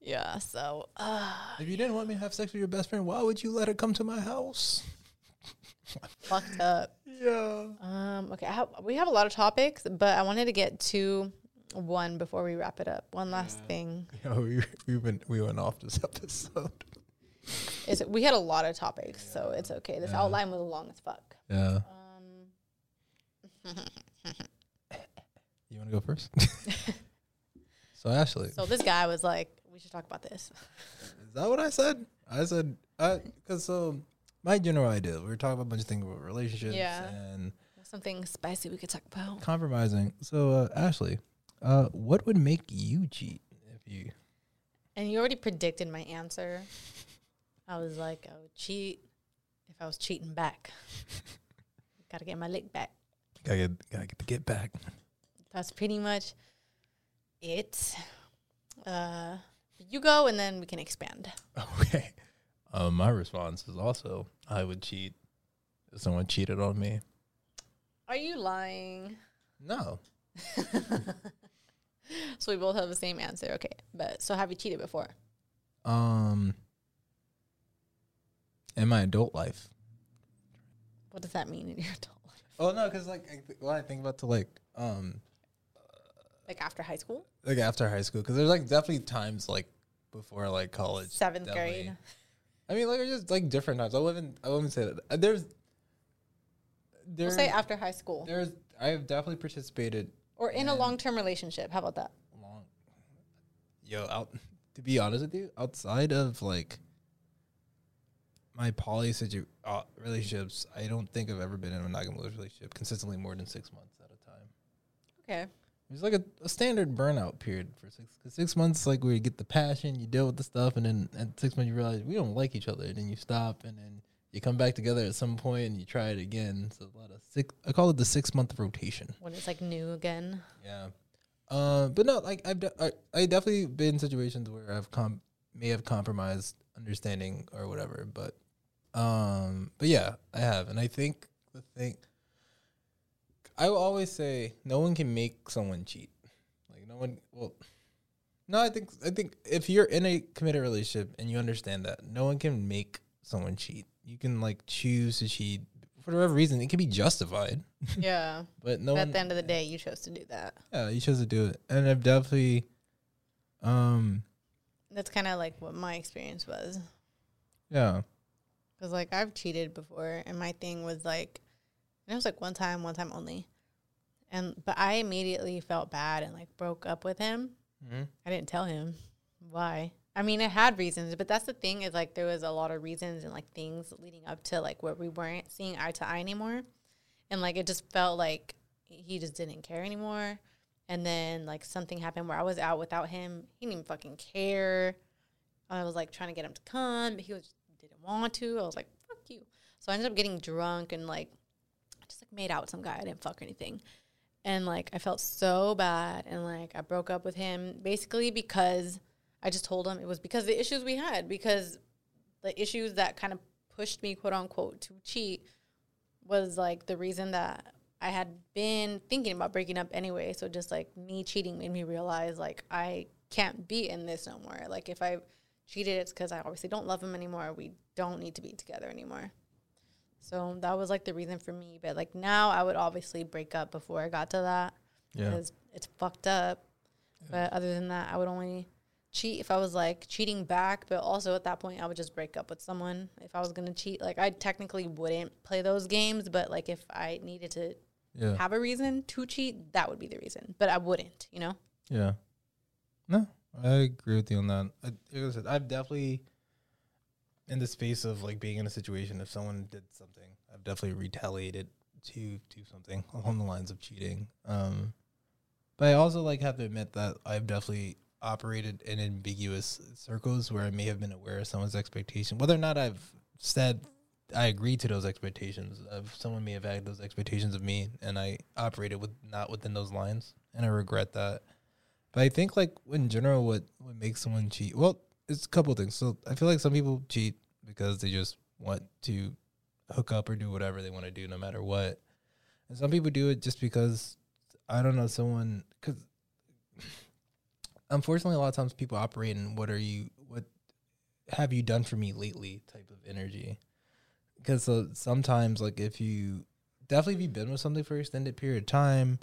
yeah. So, uh, if you didn't want me to have sex with your best friend, why would you let her come to my house? fucked up. Yeah. Um, okay. I have, we have a lot of topics, but I wanted to get to one before we wrap it up. One last thing You know, we we went we went off this episode. is we had a lot of topipics, so it's okay. This outline was long as fuck. Yeah. Um, You want to go first? so Ashley, so this guy was like, "We should talk about this." is that what I said? I said because so my general idea we were talking about a bunch of things about relationships Yeah. and Something spicy we could talk about. compromising. So uh, Ashley, uh, what would make you cheat if you? And you already predicted my answer. I was like, I would cheat if I was cheating back. Gotta get my lick back. Gotta get, gotta get the get back. That's pretty much it. Uh, you go, and then we can expand. Okay. Um, my response is also I would cheat if someone cheated on me. Are you lying? No. So we both have the same answer. Okay, but so have you cheated before? Um. In my adult life. What does that mean in your adult life? Oh no, because like I th- when I think about to like um Like after high school, like after high school, because there's like definitely times like before like college, seventh definitely. grade. I mean, like just like different times. I wouldn't. I wouldn't say that. Uh, There's. We'll say after high school There's. I have definitely participated or in a long term relationship. How about that? long. Yo, out. To be honest with you, outside of like my poly situ- uh, relationships, I don't think I've ever been in a monogamous relationship consistently more than six months at a time. Okay. It was like a, a standard burnout period for six. Cause six months, like where you get the passion, you deal with the stuff, and then at six months you realize we don't like each other, and then you stop, and then you come back together at some point, and you try it again. So a lot of six. I call it the six month rotation. When it's like new again. Yeah. Uh, but no, like I've de- I, I definitely been in situations where I've com- may have compromised understanding or whatever. But um, but yeah, I have, and I think the thing I will always say, no one can make someone cheat. Like no one. Well, no, I think I think if you're in a committed relationship and you understand that, no one can make someone cheat. You can like choose to cheat for whatever reason. It can be justified. Yeah. But no But one, at the end of the day, you chose to do that. yeah, you chose to do it, and I've definitely, um, That's kind of like what my experience was. yeah, Because, like, I've cheated before, and my thing was like, and it was like one time, one time only. And, but I immediately felt bad and like broke up with him. Mhm. I didn't tell him why. I mean, it had reasons, but that's the thing is like there was a lot of reasons and like things leading up to like where we weren't seeing eye to eye anymore. And like it just felt like he just didn't care anymore. And then like something happened where I was out without him. He didn't even fucking care. I was like trying to get him to come, but he was didn't want to. I was like, fuck you. So I ended up getting drunk and I like made out with some guy. I didn't fuck or anything. And like I felt so bad and like I broke up with him basically because I just told him it was because the issues we had because the issues that kind of pushed me quote unquote to cheat was like the reason that I had been thinking about breaking up anyway. So just like me cheating made me realize like I can't be in this no more. Like if I cheated, it's because I obviously don't love him anymore. We don't need to be together anymore. So that was like the reason for me. But like now, I would obviously break up before I got to that Yeah. because it's fucked up. But other than that, I would only cheat if I was like cheating back. But also at that point, I would just break up with someone if I was gonna cheat. Like I technically wouldn't play those games, but like if I needed to yeah, have a reason to cheat, that would be the reason. But I wouldn't, you know. yeah. No, I agree with you on that. I, like I said, I've definitely in the space of like being in a situation if someone did something, I've definitely retaliated to do something along the lines of cheating. Um, but I also like have to admit that I've definitely operated in ambiguous circles where I may have been aware of someone's expectation, whether or not I've said I agree to those expectations. Of someone may have had those expectations of me, and I operated with not within those lines, and I regret that. But I think like in general, what what makes someone cheat? Well, it's a couple things. So I feel like some people cheat because they just want to hook up or do whatever they want to do, no matter what. And some people do it just because I don't know someone because unfortunately a lot of times people operate in what are you what have you done for me lately type of energy because so sometimes like if you definitely if you've been with something for an extended period of time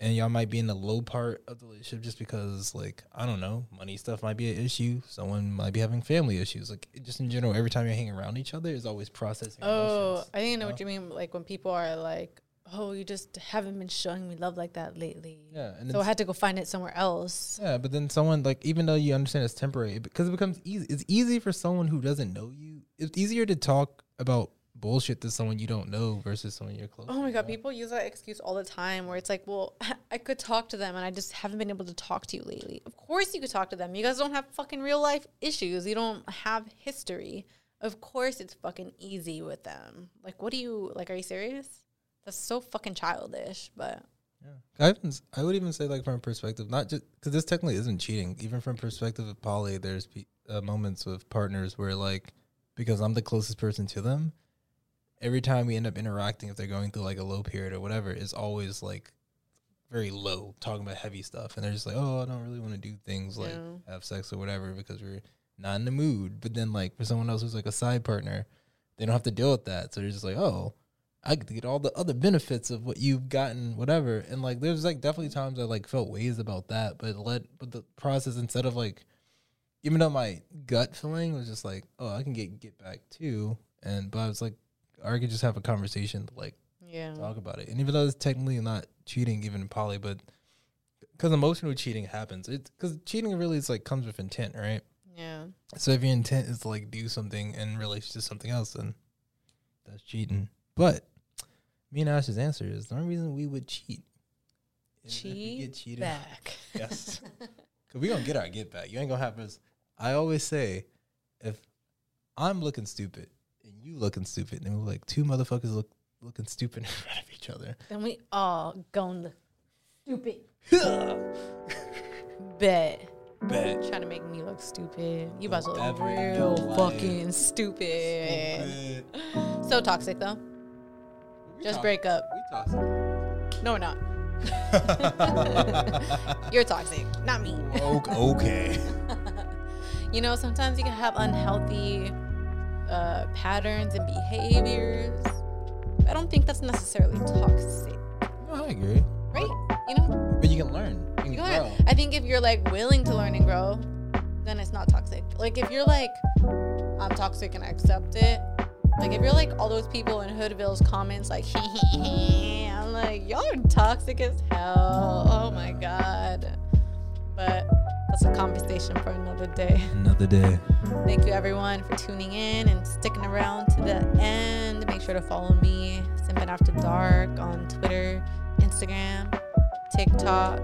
and y'all might be in the low part of the relationship just because like i don't know money stuff might be an issue someone might be having family issues like just in general every time you're hanging around each other is always processing Oh, emotions, I think I know you what you mean. Like when people are like, "Oh, you just haven't been showing me love like that lately." Yeah, and so I had to go find it somewhere else. Yeah, but then someone like even though you understand it's temporary, because it becomes easy. It's easy for someone who doesn't know you. It's easier to talk about bullshit to someone you don't know versus someone you're close. Oh my god, people use that excuse all the time where it's like, well, I could talk to them and I just haven't been able to talk to you lately. Of course you could talk to them. You guys don't have fucking real life issues. You don't have history. Of course it's fucking easy with them. Like what do you like are you serious? That's so fucking childish, but yeah. I, even, I would even say like from a perspective, not just because this technically isn't cheating. Even from perspective of poly, there's pe- uh, moments with partners where like because I'm the closest person to them, every time we end up interacting, if they're going through like a low period or whatever, is always like very low, talking about heavy stuff, and they're just like, oh, I don't really want to do things like have sex or whatever because we're not in the mood. But then like for someone else who's like a side partner, they don't have to deal with that, so they're just like, oh. I get to get all the other benefits of what you've gotten, whatever. And like, there's like definitely times I like felt ways about that, but let, but the process instead of like, even though my gut feeling was just like, oh, I can get get back too, and but I was like, or I could just have a conversation to like yeah. talk about it. And even though it's technically not cheating, even in poly, but because emotional cheating happens, it's because cheating really is like comes with intent, right? Yeah. So if your intent is to like do something in relation to something else, then that's cheating. But me and Ash's answer is the only reason we would cheat. is if we Cheat get cheated. back. Yes. Cause we gonna get our get back. You ain't gonna have us. I always say, if I'm looking stupid you looking stupid, And then we're like two motherfuckers look looking stupid in front of each other. Then we all going the stupid bet. Bet. Trying to make me look stupid. You about to look real fucking stupid. So toxic though. Just break up. We toxic. No, we're not. You're toxic, not me. okay. You know, sometimes you can have unhealthy uh, patterns and behaviors. I don't think that's necessarily toxic, No, I agree. right? You know, But you can learn. You can You grow. know, I think if you're like willing to learn and grow, then it's not toxic. Like if you're like, I'm toxic and I accept it. Like if you're like all those people in Hoodville's comments, like, I'm like, y'all are toxic as hell. Oh my god. But that's a conversation for another day. Another day. Thank you everyone for tuning in and sticking around to the end. Make sure to follow me, Simpin After Dark, on Twitter, Instagram, TikTok,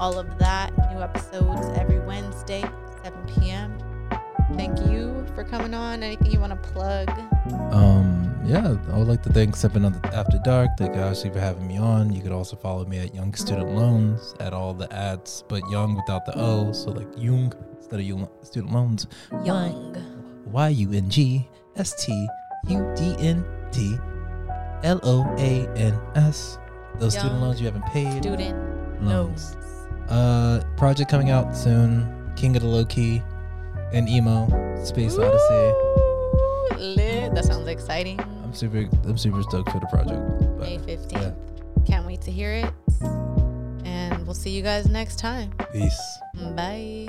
all of that. New episodes every Wednesday, 7 p.m. Thank you for coming on. Anything you want to plug? Um, yeah, I would like to thank Seven on After Dark. Thank you Ashley for having me on. You could also follow me at Young Student Loans at all the ads, but Young without the O, so like Young instead of Young Student Loans. Young. Y U N G S T U D N T L O A N S. Those student loans you haven't paid. Student loans. loans. Uh, project coming out soon. King of the Low Key and Emo Space Odyssey. Lit. That sounds exciting. Super. I'm super stoked for the project. But, May 15th. yeah. Can't wait to hear it. And we'll see you guys next time. Peace. Bye.